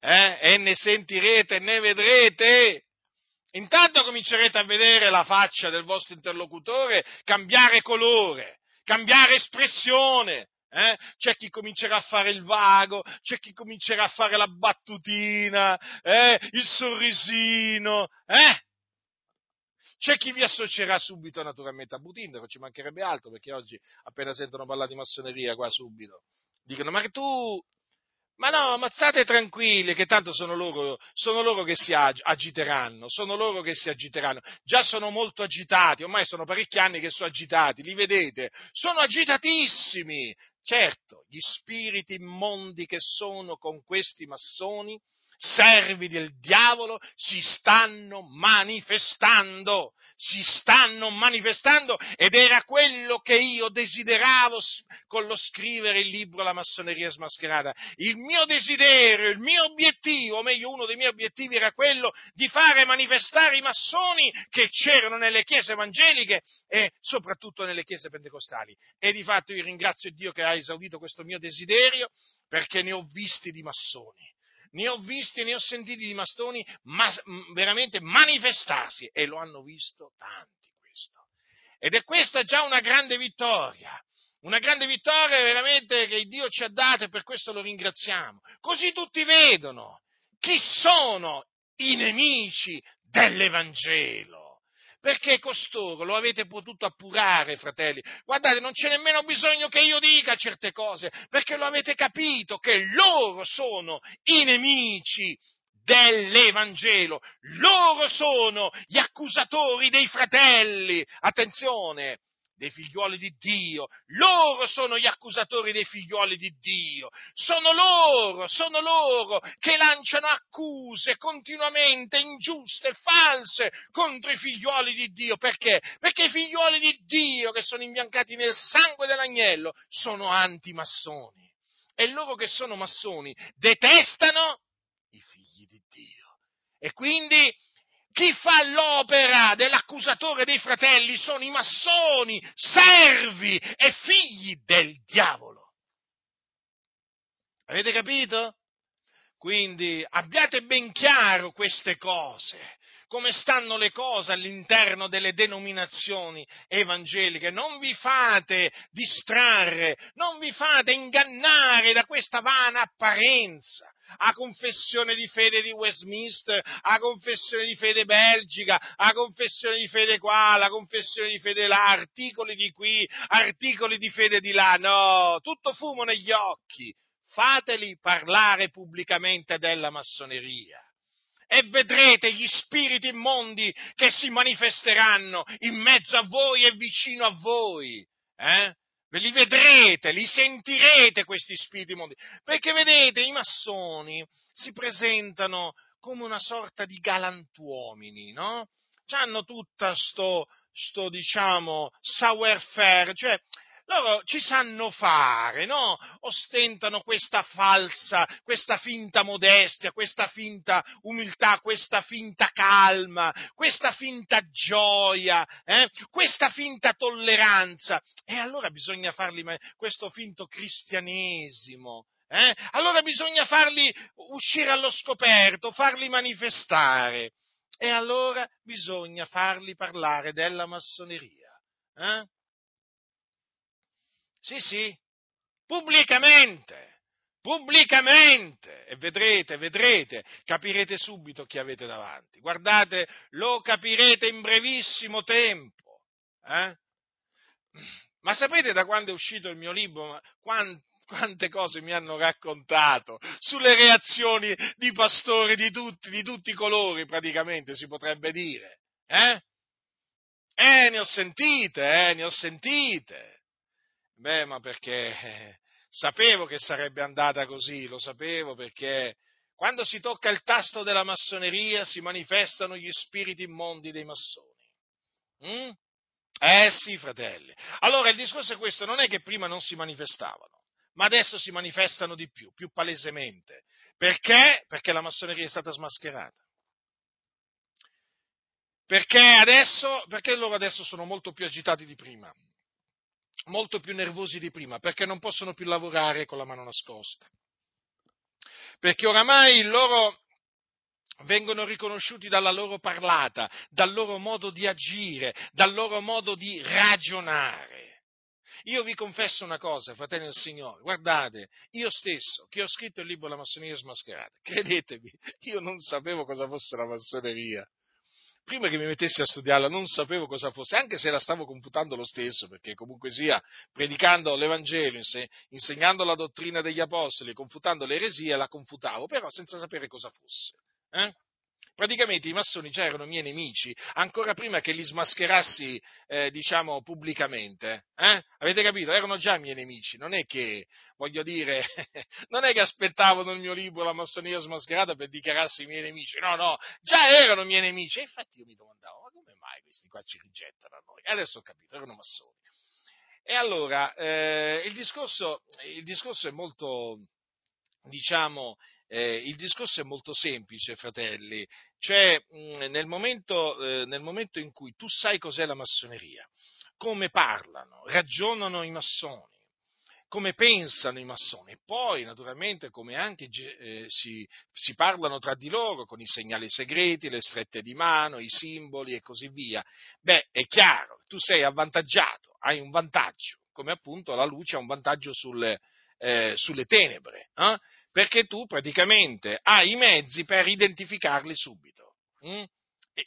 eh? e ne sentirete, e ne vedrete. Intanto comincerete a vedere la faccia del vostro interlocutore cambiare colore, cambiare espressione, eh? C'è chi comincerà a fare il vago, c'è chi comincerà a fare la battutina, eh? il sorrisino, eh? C'è chi vi associerà subito naturalmente a Butindaro, ci mancherebbe altro perché oggi appena sentono parlare di massoneria qua subito dicono ma che tu, Ma no, ma state tranquilli, che tanto sono loro, sono loro, che si agiteranno, sono loro che si agiteranno. Già sono molto agitati, ormai sono parecchi anni che sono agitati, li vedete? Sono agitatissimi. Certo, gli spiriti immondi che sono con questi massoni servi del diavolo si stanno manifestando, si stanno manifestando ed era quello che io desideravo con lo scrivere il libro La massoneria smascherata. Il mio desiderio, il mio obiettivo, o meglio uno dei miei obiettivi era quello di fare manifestare i massoni che c'erano nelle chiese evangeliche e soprattutto nelle chiese pentecostali. E di fatto io ringrazio Dio che ha esaudito questo mio desiderio perché ne ho visti di massoni ne ho visti, ne ho sentiti di mastoni ma, veramente manifestarsi e lo hanno visto tanti questo. Ed è questa già una grande vittoria, una grande vittoria veramente che Dio ci ha dato e per questo lo ringraziamo. Così tutti vedono chi sono i nemici dell'Evangelo perché costoro lo avete potuto appurare, fratelli. Guardate, non c'è nemmeno bisogno che io dica certe cose, perché lo avete capito che loro sono i nemici dell'Evangelo. Loro sono gli accusatori dei fratelli. Attenzione, dei figliuoli di Dio, loro sono gli accusatori dei figliuoli di Dio, sono loro, sono loro che lanciano accuse continuamente ingiuste, false contro i figliuoli di Dio, perché? Perché i figliuoli di Dio che sono imbiancati nel sangue dell'agnello sono antimassoni. E loro che sono massoni detestano i figli di Dio. E quindi chi fa l'opera dell'accusatore dei fratelli sono i massoni, servi e figli del diavolo. Avete capito? Quindi abbiate ben chiaro queste cose, come stanno le cose all'interno delle denominazioni evangeliche. Non vi fate distrarre, non vi fate ingannare da questa vana apparenza a confessione di fede di Westminster, a confessione di fede belgica, a confessione di fede qua, la confessione di fede là, articoli di qui, articoli di fede di là, no, tutto fumo negli occhi. Fateli parlare pubblicamente della massoneria e vedrete gli spiriti immondi che si manifesteranno in mezzo a voi e vicino a voi. Eh? Ve li vedrete, li sentirete questi spiriti mondi. Perché vedete, i massoni si presentano come una sorta di galantuomini, no? Hanno tutta sto, sto diciamo, savoir-faire, cioè loro ci sanno fare, no? Ostentano questa falsa, questa finta modestia, questa finta umiltà, questa finta calma, questa finta gioia, eh? questa finta tolleranza. E allora bisogna farli questo finto cristianesimo. Eh? Allora bisogna farli uscire allo scoperto, farli manifestare. E allora bisogna farli parlare della massoneria. Eh? Sì, sì, pubblicamente, pubblicamente, e vedrete, vedrete, capirete subito chi avete davanti. Guardate, lo capirete in brevissimo tempo. Eh? Ma sapete da quando è uscito il mio libro? Quante, quante cose mi hanno raccontato sulle reazioni di pastori di tutti, di tutti i colori, praticamente si potrebbe dire. Eh? Eh, ne ho sentite, eh, ne ho sentite. Beh, ma perché eh, sapevo che sarebbe andata così, lo sapevo perché quando si tocca il tasto della massoneria si manifestano gli spiriti immondi dei massoni. Mm? Eh sì, fratelli. Allora il discorso è questo, non è che prima non si manifestavano, ma adesso si manifestano di più, più palesemente. Perché? Perché la massoneria è stata smascherata. Perché adesso, perché loro adesso sono molto più agitati di prima molto più nervosi di prima, perché non possono più lavorare con la mano nascosta. Perché oramai loro vengono riconosciuti dalla loro parlata, dal loro modo di agire, dal loro modo di ragionare. Io vi confesso una cosa, fratelli del Signore, guardate, io stesso che ho scritto il libro La massoneria smascherata, credetemi, io non sapevo cosa fosse la massoneria. Prima che mi mettessi a studiarla non sapevo cosa fosse, anche se la stavo confutando lo stesso, perché comunque sia, predicando l'Evangelo, insegnando la dottrina degli Apostoli, confutando l'eresia, la confutavo, però senza sapere cosa fosse. Eh? Praticamente i massoni già erano miei nemici, ancora prima che li smascherassi, eh, diciamo, pubblicamente. Eh? Avete capito? Erano già miei nemici, non è che, voglio dire, <laughs> non è che aspettavano il mio libro La massonia smascherata per dichiararsi i miei nemici, no, no, già erano miei nemici. E infatti io mi domandavo, ma come mai questi qua ci rigettano a noi? Adesso ho capito, erano massoni. E allora, eh, il, discorso, il discorso è molto, diciamo, eh, il discorso è molto semplice, fratelli, cioè mh, nel, momento, eh, nel momento in cui tu sai cos'è la massoneria, come parlano, ragionano i massoni, come pensano i massoni, e poi naturalmente come anche eh, si, si, parlano tra di loro con i segnali segreti, le strette di mano, i simboli e così via, beh, è chiaro, tu sei avvantaggiato, hai un vantaggio, come appunto la luce ha un vantaggio sulle, eh, sulle tenebre. Eh? Perché tu praticamente hai i mezzi per identificarli subito. Mm?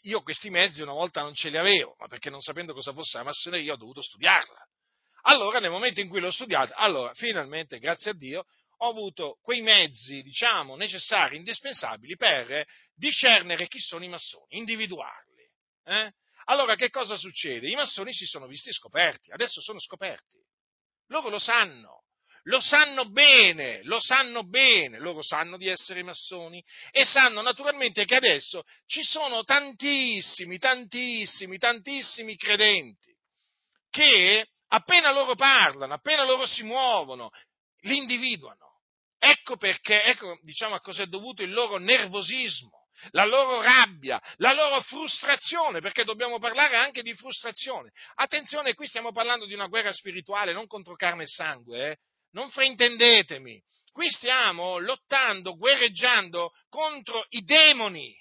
io questi mezzi una volta non ce li avevo, ma perché non sapendo cosa fosse la massoneria ho dovuto studiarla. Allora, nel momento in cui l'ho studiata, allora finalmente, grazie a Dio, ho avuto quei mezzi, diciamo, necessari, indispensabili per discernere chi sono i massoni, individuarli. Eh? Allora, che cosa succede? I massoni si sono visti scoperti, adesso sono scoperti. Loro lo sanno, lo sanno bene, lo sanno bene, loro sanno di essere massoni e sanno naturalmente che adesso ci sono tantissimi, tantissimi, tantissimi credenti che appena loro parlano, appena loro si muovono, li individuano. Ecco perché, ecco diciamo a cosa è dovuto il loro nervosismo, la loro rabbia, la loro frustrazione, perché dobbiamo parlare anche di frustrazione. Attenzione, qui stiamo parlando di una guerra spirituale, non contro carne e sangue, eh? Non fraintendetemi, qui stiamo lottando, guerreggiando contro i demoni,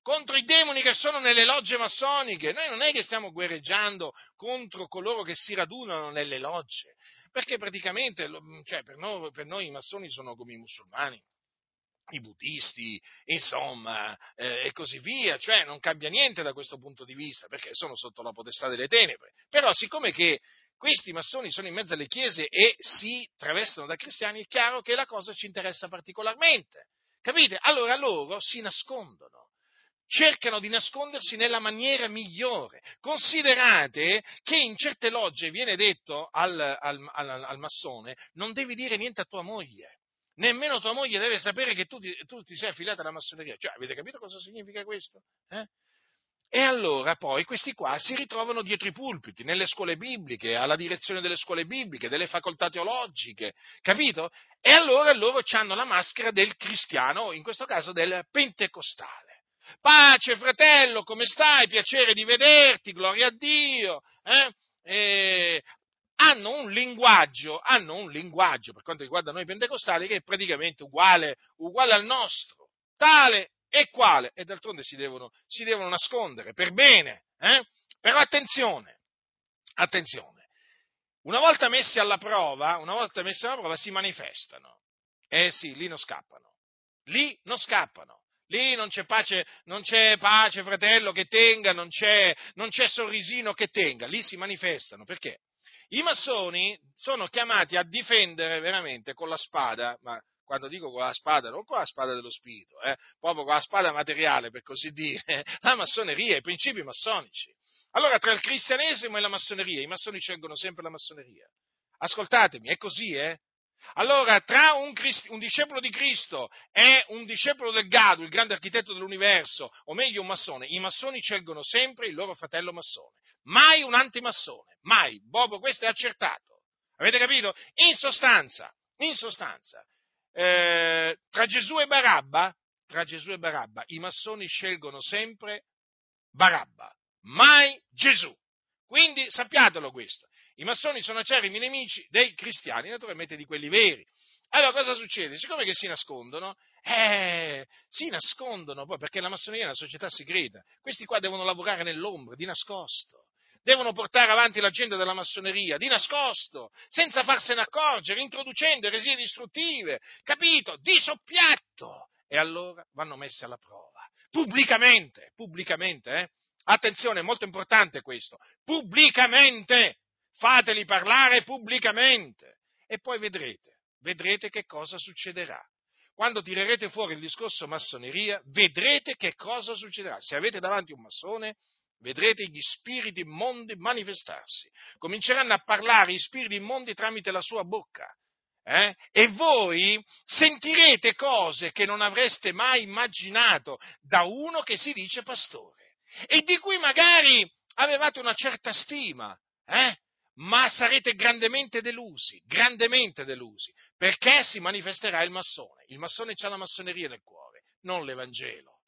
contro i demoni che sono nelle logge massoniche. Noi non è che stiamo guerreggiando contro coloro che si radunano nelle logge, perché praticamente cioè, per, noi, per, noi, i massoni sono come i musulmani. I buddisti, insomma, eh, e così via, cioè non cambia niente da questo punto di vista, perché sono sotto la potestà delle tenebre. Però, siccome che questi massoni sono in mezzo alle chiese e si travestono da cristiani, è chiaro che la cosa ci interessa particolarmente. Capite? Allora loro si nascondono cercano di nascondersi nella maniera migliore. Considerate che in certe logge viene detto al, al, al, al, massone non devi dire niente a tua moglie, nemmeno tua moglie deve sapere che tu ti, tu ti sei affiliato alla massoneria. Cioè, avete capito cosa significa questo? Eh? E allora poi questi qua si ritrovano dietro i pulpiti, nelle scuole bibliche, alla direzione delle scuole bibliche, delle facoltà teologiche, capito? E allora loro hanno la maschera del cristiano, in questo caso del pentecostale. Pace fratello, come stai? Piacere di vederti, gloria a Dio. Eh? E hanno un linguaggio, hanno un linguaggio per quanto riguarda noi pentecostali che è praticamente uguale, uguale al nostro, tale e quale? E d'altronde si devono, si devono nascondere per bene. Eh? Però attenzione, attenzione. Una volta messi alla prova, una volta messi alla prova si manifestano. Eh sì, lì non scappano. Lì non scappano. Lì non c'è pace, non c'è pace, fratello, che tenga, non c'è, non c'è sorrisino che tenga. Lì si manifestano. Perché? I massoni sono chiamati a difendere veramente con la spada, ma quando dico con la spada, non con la spada dello spirito, eh, proprio con la spada materiale, per così dire, <laughs> la massoneria, i principi massonici. Allora, tra il cristianesimo e la massoneria, i massoni scelgono sempre la massoneria. Ascoltatemi, è così, eh? Allora, tra un, Christ- un, discepolo di Cristo e un discepolo del Gado, il grande architetto dell'universo, o meglio un massone, i massoni scelgono sempre il loro fratello massone. Mai un antimassone, mai. Bobo, questo è accertato. Avete capito? In sostanza, in sostanza, eh, tra Gesù e Barabba, tra Gesù e Barabba, i massoni scelgono sempre Barabba, mai Gesù. Quindi sappiatelo questo. I massoni sono acerrimi nemici dei cristiani, naturalmente di quelli veri. Allora cosa succede? Siccome che si nascondono, eh, si nascondono poi perché la massoneria è una società segreta. Questi qua devono lavorare nell'ombra, di nascosto devono portare avanti l'agenda della massoneria di nascosto, senza farsene accorgere, introducendo eresie distruttive, capito? Di soppiatto. E allora vanno messi alla prova, pubblicamente, pubblicamente, eh? Attenzione, è molto importante questo. Pubblicamente. Fateli parlare pubblicamente. E poi vedrete, vedrete che cosa succederà. Quando tirerete fuori il discorso massoneria, vedrete che cosa succederà. Se avete davanti un massone, vedrete gli spiriti immondi manifestarsi. Cominceranno a parlare gli spiriti immondi tramite la sua bocca. Eh? E voi sentirete cose che non avreste mai immaginato da uno che si dice pastore e di cui magari avevate una certa stima, eh? ma sarete grandemente delusi, grandemente delusi, perché si manifesterà il massone. Il massone ha la massoneria nel cuore, non l'Evangelo.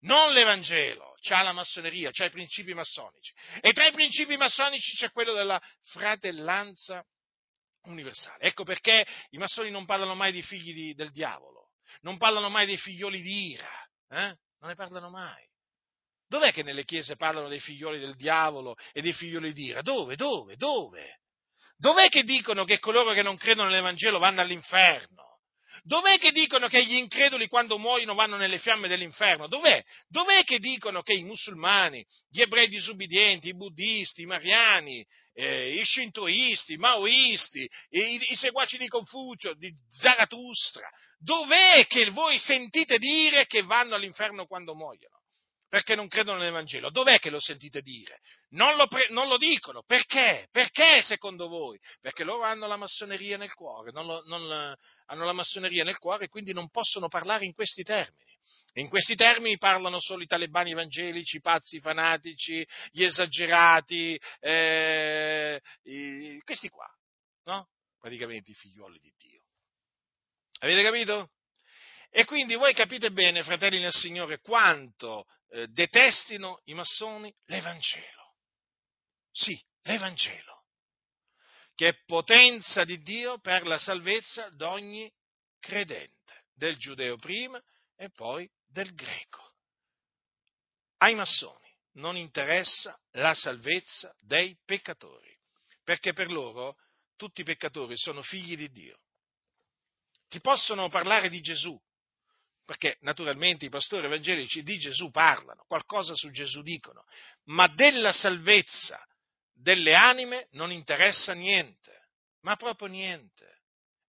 Non l'Evangelo, c'ha la massoneria, c'ha i principi massonici. E tra i principi massonici c'è quello della fratellanza universale. Ecco perché i massoni non parlano mai dei figli di, del diavolo, non parlano mai dei figlioli di ira, eh? non ne parlano mai. Dov'è che nelle chiese parlano dei figlioli del diavolo e dei figlioli di ira? Dove? Dove? Dove? Dov'è che dicono che coloro che non credono nell'Evangelo vanno all'inferno? Dov'è che dicono che gli increduli quando muoiono vanno nelle fiamme dell'inferno? Dov'è? Dov'è che dicono che i musulmani, gli ebrei disubbidienti, i buddisti, i mariani, eh, i shintoisti, i maoisti, i, i seguaci di Confucio, di Zarathustra, dov'è che voi sentite dire che vanno all'inferno quando muoiono? Perché non credono nell'Evangelo. Dov'è che lo sentite dire? Non lo, pre- non lo, dicono. Perché? Perché secondo voi? Perché loro hanno la massoneria nel cuore, non lo, non, hanno la massoneria nel cuore e quindi non possono parlare in questi termini. In questi termini parlano solo i talebani evangelici, i pazzi fanatici, gli esagerati, eh, i, questi qua, no? Praticamente i figlioli di Dio. Avete capito? E quindi voi capite bene, fratelli nel Signore, quanto eh, detestino i massoni l'Evangelo. Sì, l'Evangelo, che è potenza di Dio per la salvezza di ogni credente, del giudeo prima e poi del greco. Ai massoni non interessa la salvezza dei peccatori, perché per loro tutti i peccatori sono figli di Dio. Ti possono parlare di Gesù, perché naturalmente i pastori evangelici di Gesù parlano, qualcosa su Gesù dicono, ma della salvezza delle anime non interessa niente, ma proprio niente.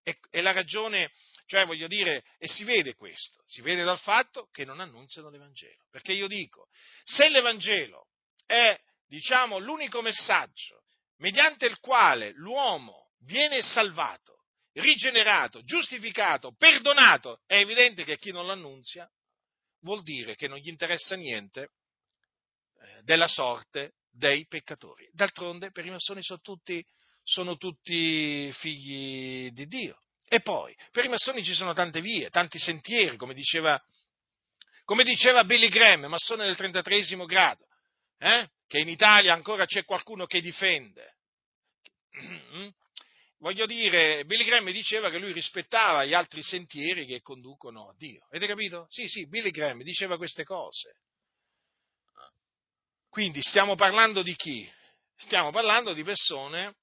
E, e la ragione, cioè voglio dire, e si vede questo, si vede dal fatto che non annunziano l'Evangelo. Perché io dico, se l'Evangelo è, diciamo, l'unico messaggio mediante il quale l'uomo viene salvato, rigenerato, giustificato, perdonato, è evidente che chi non l'annunzia vuol dire che non gli interessa niente eh, della sorte dei peccatori. D'altronde per i massoni sono tutti, sono tutti figli di Dio. E poi, per i massoni ci sono tante vie, tanti sentieri, come diceva, come diceva Billy Graham, massone del 33 grado, eh? che in Italia ancora c'è qualcuno che difende. <clears throat> voglio dire, Billy Graham diceva che lui rispettava gli altri sentieri che conducono a Dio. Avete capito? Sì, sì, Billy Graham diceva queste cose. Quindi stiamo parlando di chi? Stiamo parlando di persone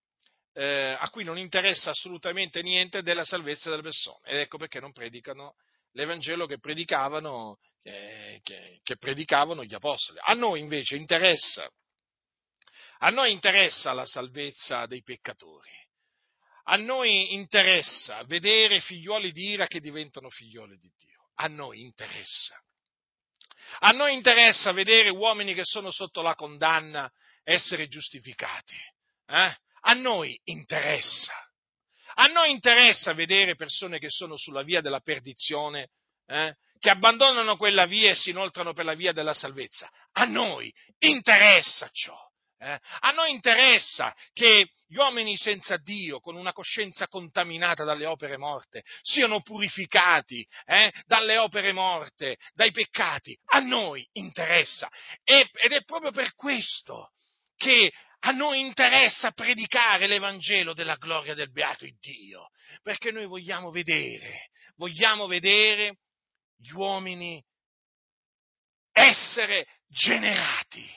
eh, a cui non interessa assolutamente niente della salvezza delle persone. Ed ecco perché non predicano l'Evangelo che predicavano, che, che, che predicavano gli apostoli. A noi invece interessa, a noi interessa la salvezza dei peccatori a noi interessa vedere figlioli di ira che diventano figlioli di Dio. A noi interessa. A noi interessa vedere uomini che sono sotto la condanna essere giustificati. Eh? A noi interessa. A noi interessa vedere persone che sono sulla via della perdizione, eh? che abbandonano quella via e si inoltrano per la via della salvezza. A noi interessa ciò. Eh? A noi interessa che gli uomini senza Dio, con una coscienza contaminata dalle opere morte, siano purificati eh? dalle opere morte, dai peccati. A noi interessa. E, ed è proprio per questo che a noi interessa predicare l'Evangelo della gloria del beato Dio, perché noi vogliamo vedere, vogliamo vedere gli uomini essere generati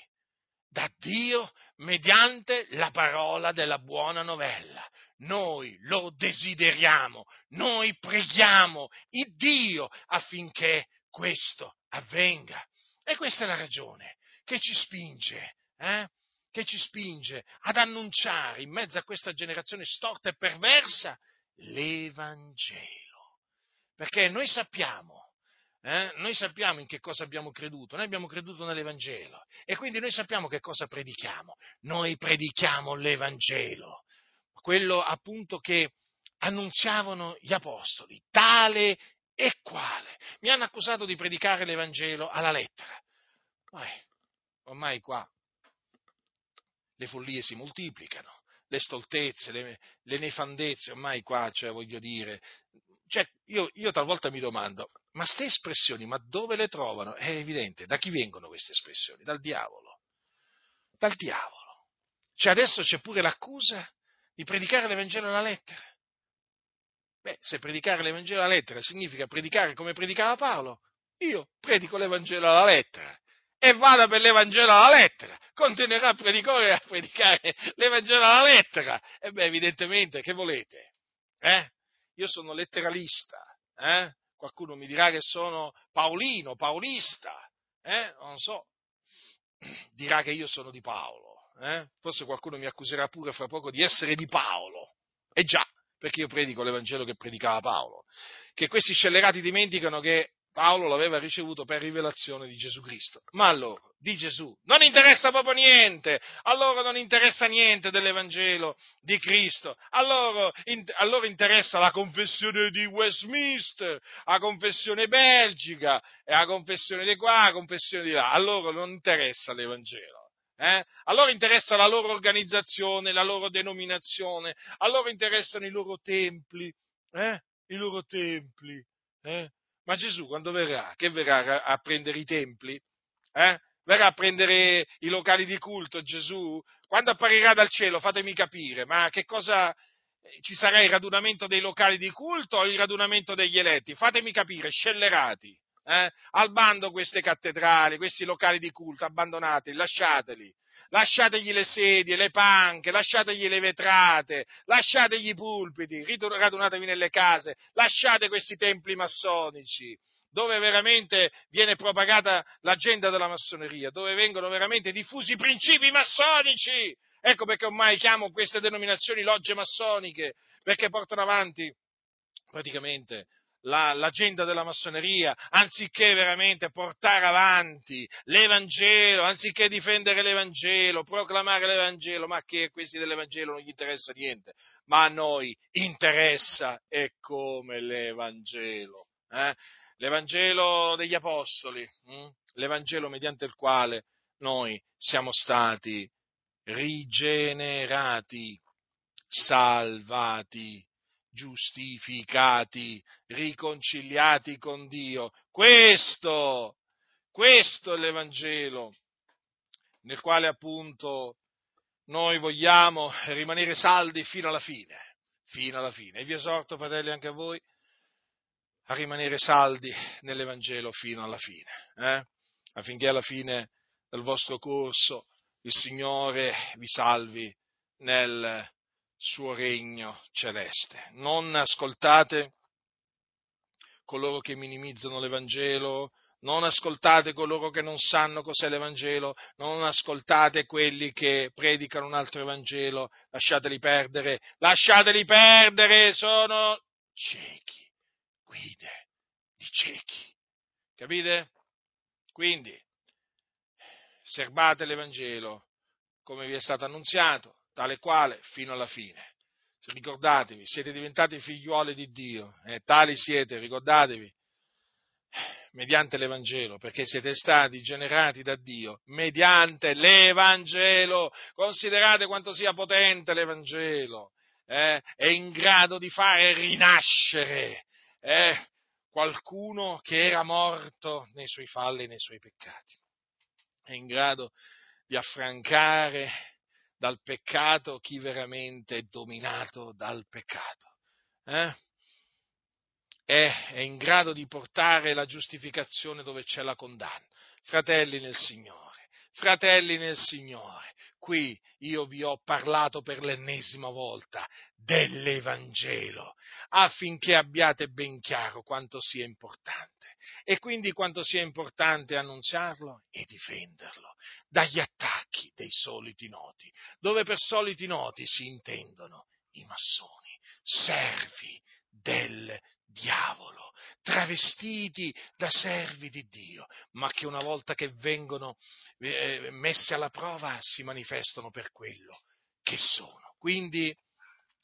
da Dio mediante la parola della buona novella. Noi lo desideriamo, noi preghiamo il Dio affinché questo avvenga. E questa è la ragione che ci spinge, eh? che ci spinge ad annunciare in mezzo a questa generazione storta e perversa l'Evangelo. Perché noi sappiamo, eh, noi sappiamo in che cosa abbiamo creduto, noi abbiamo creduto nell'Evangelo e quindi noi sappiamo che cosa predichiamo. Noi predichiamo l'Evangelo, quello appunto che annunziavano gli apostoli, tale e quale. Mi hanno accusato di predicare l'Evangelo alla lettera. Poi, ormai qua le follie si moltiplicano, le stoltezze, le, le nefandezze, ormai qua, cioè, voglio dire, cioè, io, io, talvolta mi domando, ma queste espressioni, ma dove le trovano? È evidente, da chi vengono queste espressioni? Dal diavolo. Dal diavolo. Cioè adesso c'è pure l'accusa di predicare l'Evangelo alla lettera. Beh, se predicare l'Evangelo alla lettera significa predicare come predicava Paolo, io predico l'Evangelo alla lettera e vada per l'Evangelo alla lettera, continuerà a predicare, a predicare l'Evangelo alla lettera. E beh, evidentemente, che volete? Eh? Io sono letteralista, eh? Qualcuno mi dirà che sono paolino, paolista, eh? non so, dirà che io sono di Paolo, eh? forse qualcuno mi accuserà pure fra poco di essere di Paolo, e già, perché io predico l'Evangelo che predicava Paolo, che questi scellerati dimenticano che Paolo l'aveva ricevuto per rivelazione di Gesù Cristo. Ma a loro, di Gesù, non interessa proprio niente, a loro non interessa niente dell'Evangelo di Cristo, a loro, in, a loro interessa la confessione di Westminster, la confessione belgica, la confessione di qua, la confessione di là, a loro non interessa l'Evangelo. Eh? A loro interessa la loro organizzazione, la loro denominazione, a loro interessano i loro templi, eh? i loro templi. Eh? Ma Gesù quando verrà? Che verrà a prendere i templi? Eh? Verrà a prendere i locali di culto Gesù? Quando apparirà dal cielo, fatemi capire, ma che cosa ci sarà il radunamento dei locali di culto o il radunamento degli eletti? Fatemi capire, scellerati. Eh? Al bando queste cattedrali, questi locali di culto, abbandonateli, lasciateli lasciategli le sedie, le panche, lasciategli le vetrate, lasciategli i pulpiti, radunatevi nelle case, lasciate questi templi massonici, dove veramente viene propagata l'agenda della massoneria, dove vengono veramente diffusi i principi massonici. Ecco perché ormai chiamo queste denominazioni logge massoniche, perché portano avanti praticamente la, l'agenda della massoneria, anziché veramente portare avanti l'Evangelo, anziché difendere l'Evangelo, proclamare l'Evangelo, ma che a questi dell'Evangelo non gli interessa niente, ma a noi interessa e come l'Evangelo. Eh? L'Evangelo degli Apostoli, hm? l'Evangelo mediante il quale noi siamo stati rigenerati, salvati giustificati, riconciliati con Dio. Questo, questo è l'Evangelo nel quale appunto noi vogliamo rimanere saldi fino alla fine, fino alla fine. E vi esorto, fratelli, anche a voi a rimanere saldi nell'Evangelo fino alla fine, eh? affinché alla fine del vostro corso il Signore vi salvi nel suo regno celeste. Non ascoltate coloro che minimizzano l'Evangelo, non ascoltate coloro che non sanno cos'è l'Evangelo, non ascoltate quelli che predicano un altro Evangelo, lasciateli perdere, lasciateli perdere, sono ciechi, guide di ciechi. Capite? Quindi, serbate l'Evangelo come vi è stato annunziato, tale quale fino alla fine. Ricordatevi, siete diventati figliuoli di Dio, eh, tali siete, ricordatevi, mediante l'Evangelo, perché siete stati generati da Dio, mediante l'Evangelo. Considerate quanto sia potente l'Evangelo, eh, è in grado di fare rinascere eh, qualcuno che era morto nei suoi falli e nei suoi peccati. È in grado di affrancare dal peccato chi veramente è dominato dal peccato. Eh? È, è in grado di portare la giustificazione dove c'è la condanna. Fratelli nel Signore, fratelli nel Signore, qui io vi ho parlato per l'ennesima volta dell'Evangelo, affinché abbiate ben chiaro quanto sia importante E quindi quanto sia importante annunziarlo e difenderlo dagli attacchi dei soliti noti, dove per soliti noti si intendono i massoni, servi del diavolo, travestiti da servi di Dio, ma che una volta che vengono eh, messi alla prova si manifestano per quello che sono. Quindi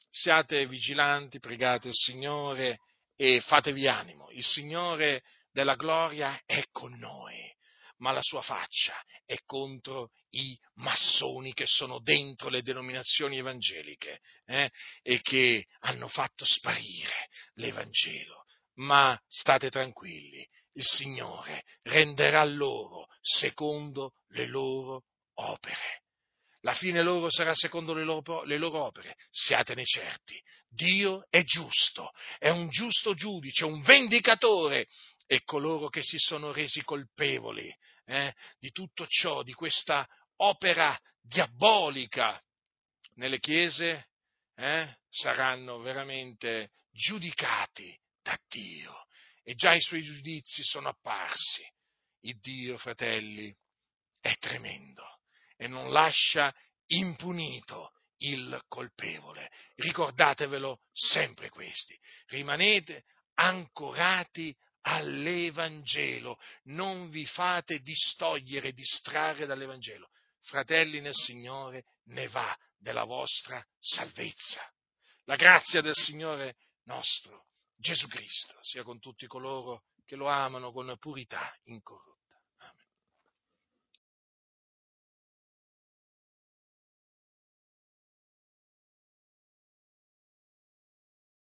siate vigilanti, pregate il Signore e fatevi animo. Il Signore della gloria è con noi, ma la sua faccia è contro i massoni che sono dentro le denominazioni evangeliche eh, e che hanno fatto sparire l'Evangelo. Ma state tranquilli, il Signore renderà loro secondo le loro opere la fine loro sarà secondo le loro, le loro, opere, siatene certi. Dio è giusto, è un giusto giudice, un vendicatore e coloro che si sono resi colpevoli eh, di tutto ciò, di questa opera diabolica nelle chiese, eh, saranno veramente giudicati da Dio e già i suoi giudizi sono apparsi. Il Dio, fratelli, è tremendo e non lascia impunito il colpevole. Ricordatevelo sempre questi. Rimanete ancorati all'Evangelo, non vi fate distogliere, distrarre dall'Evangelo. Fratelli nel Signore, ne va della vostra salvezza. La grazia del Signore nostro, Gesù Cristo, sia con tutti coloro che lo amano con purità incorrotta.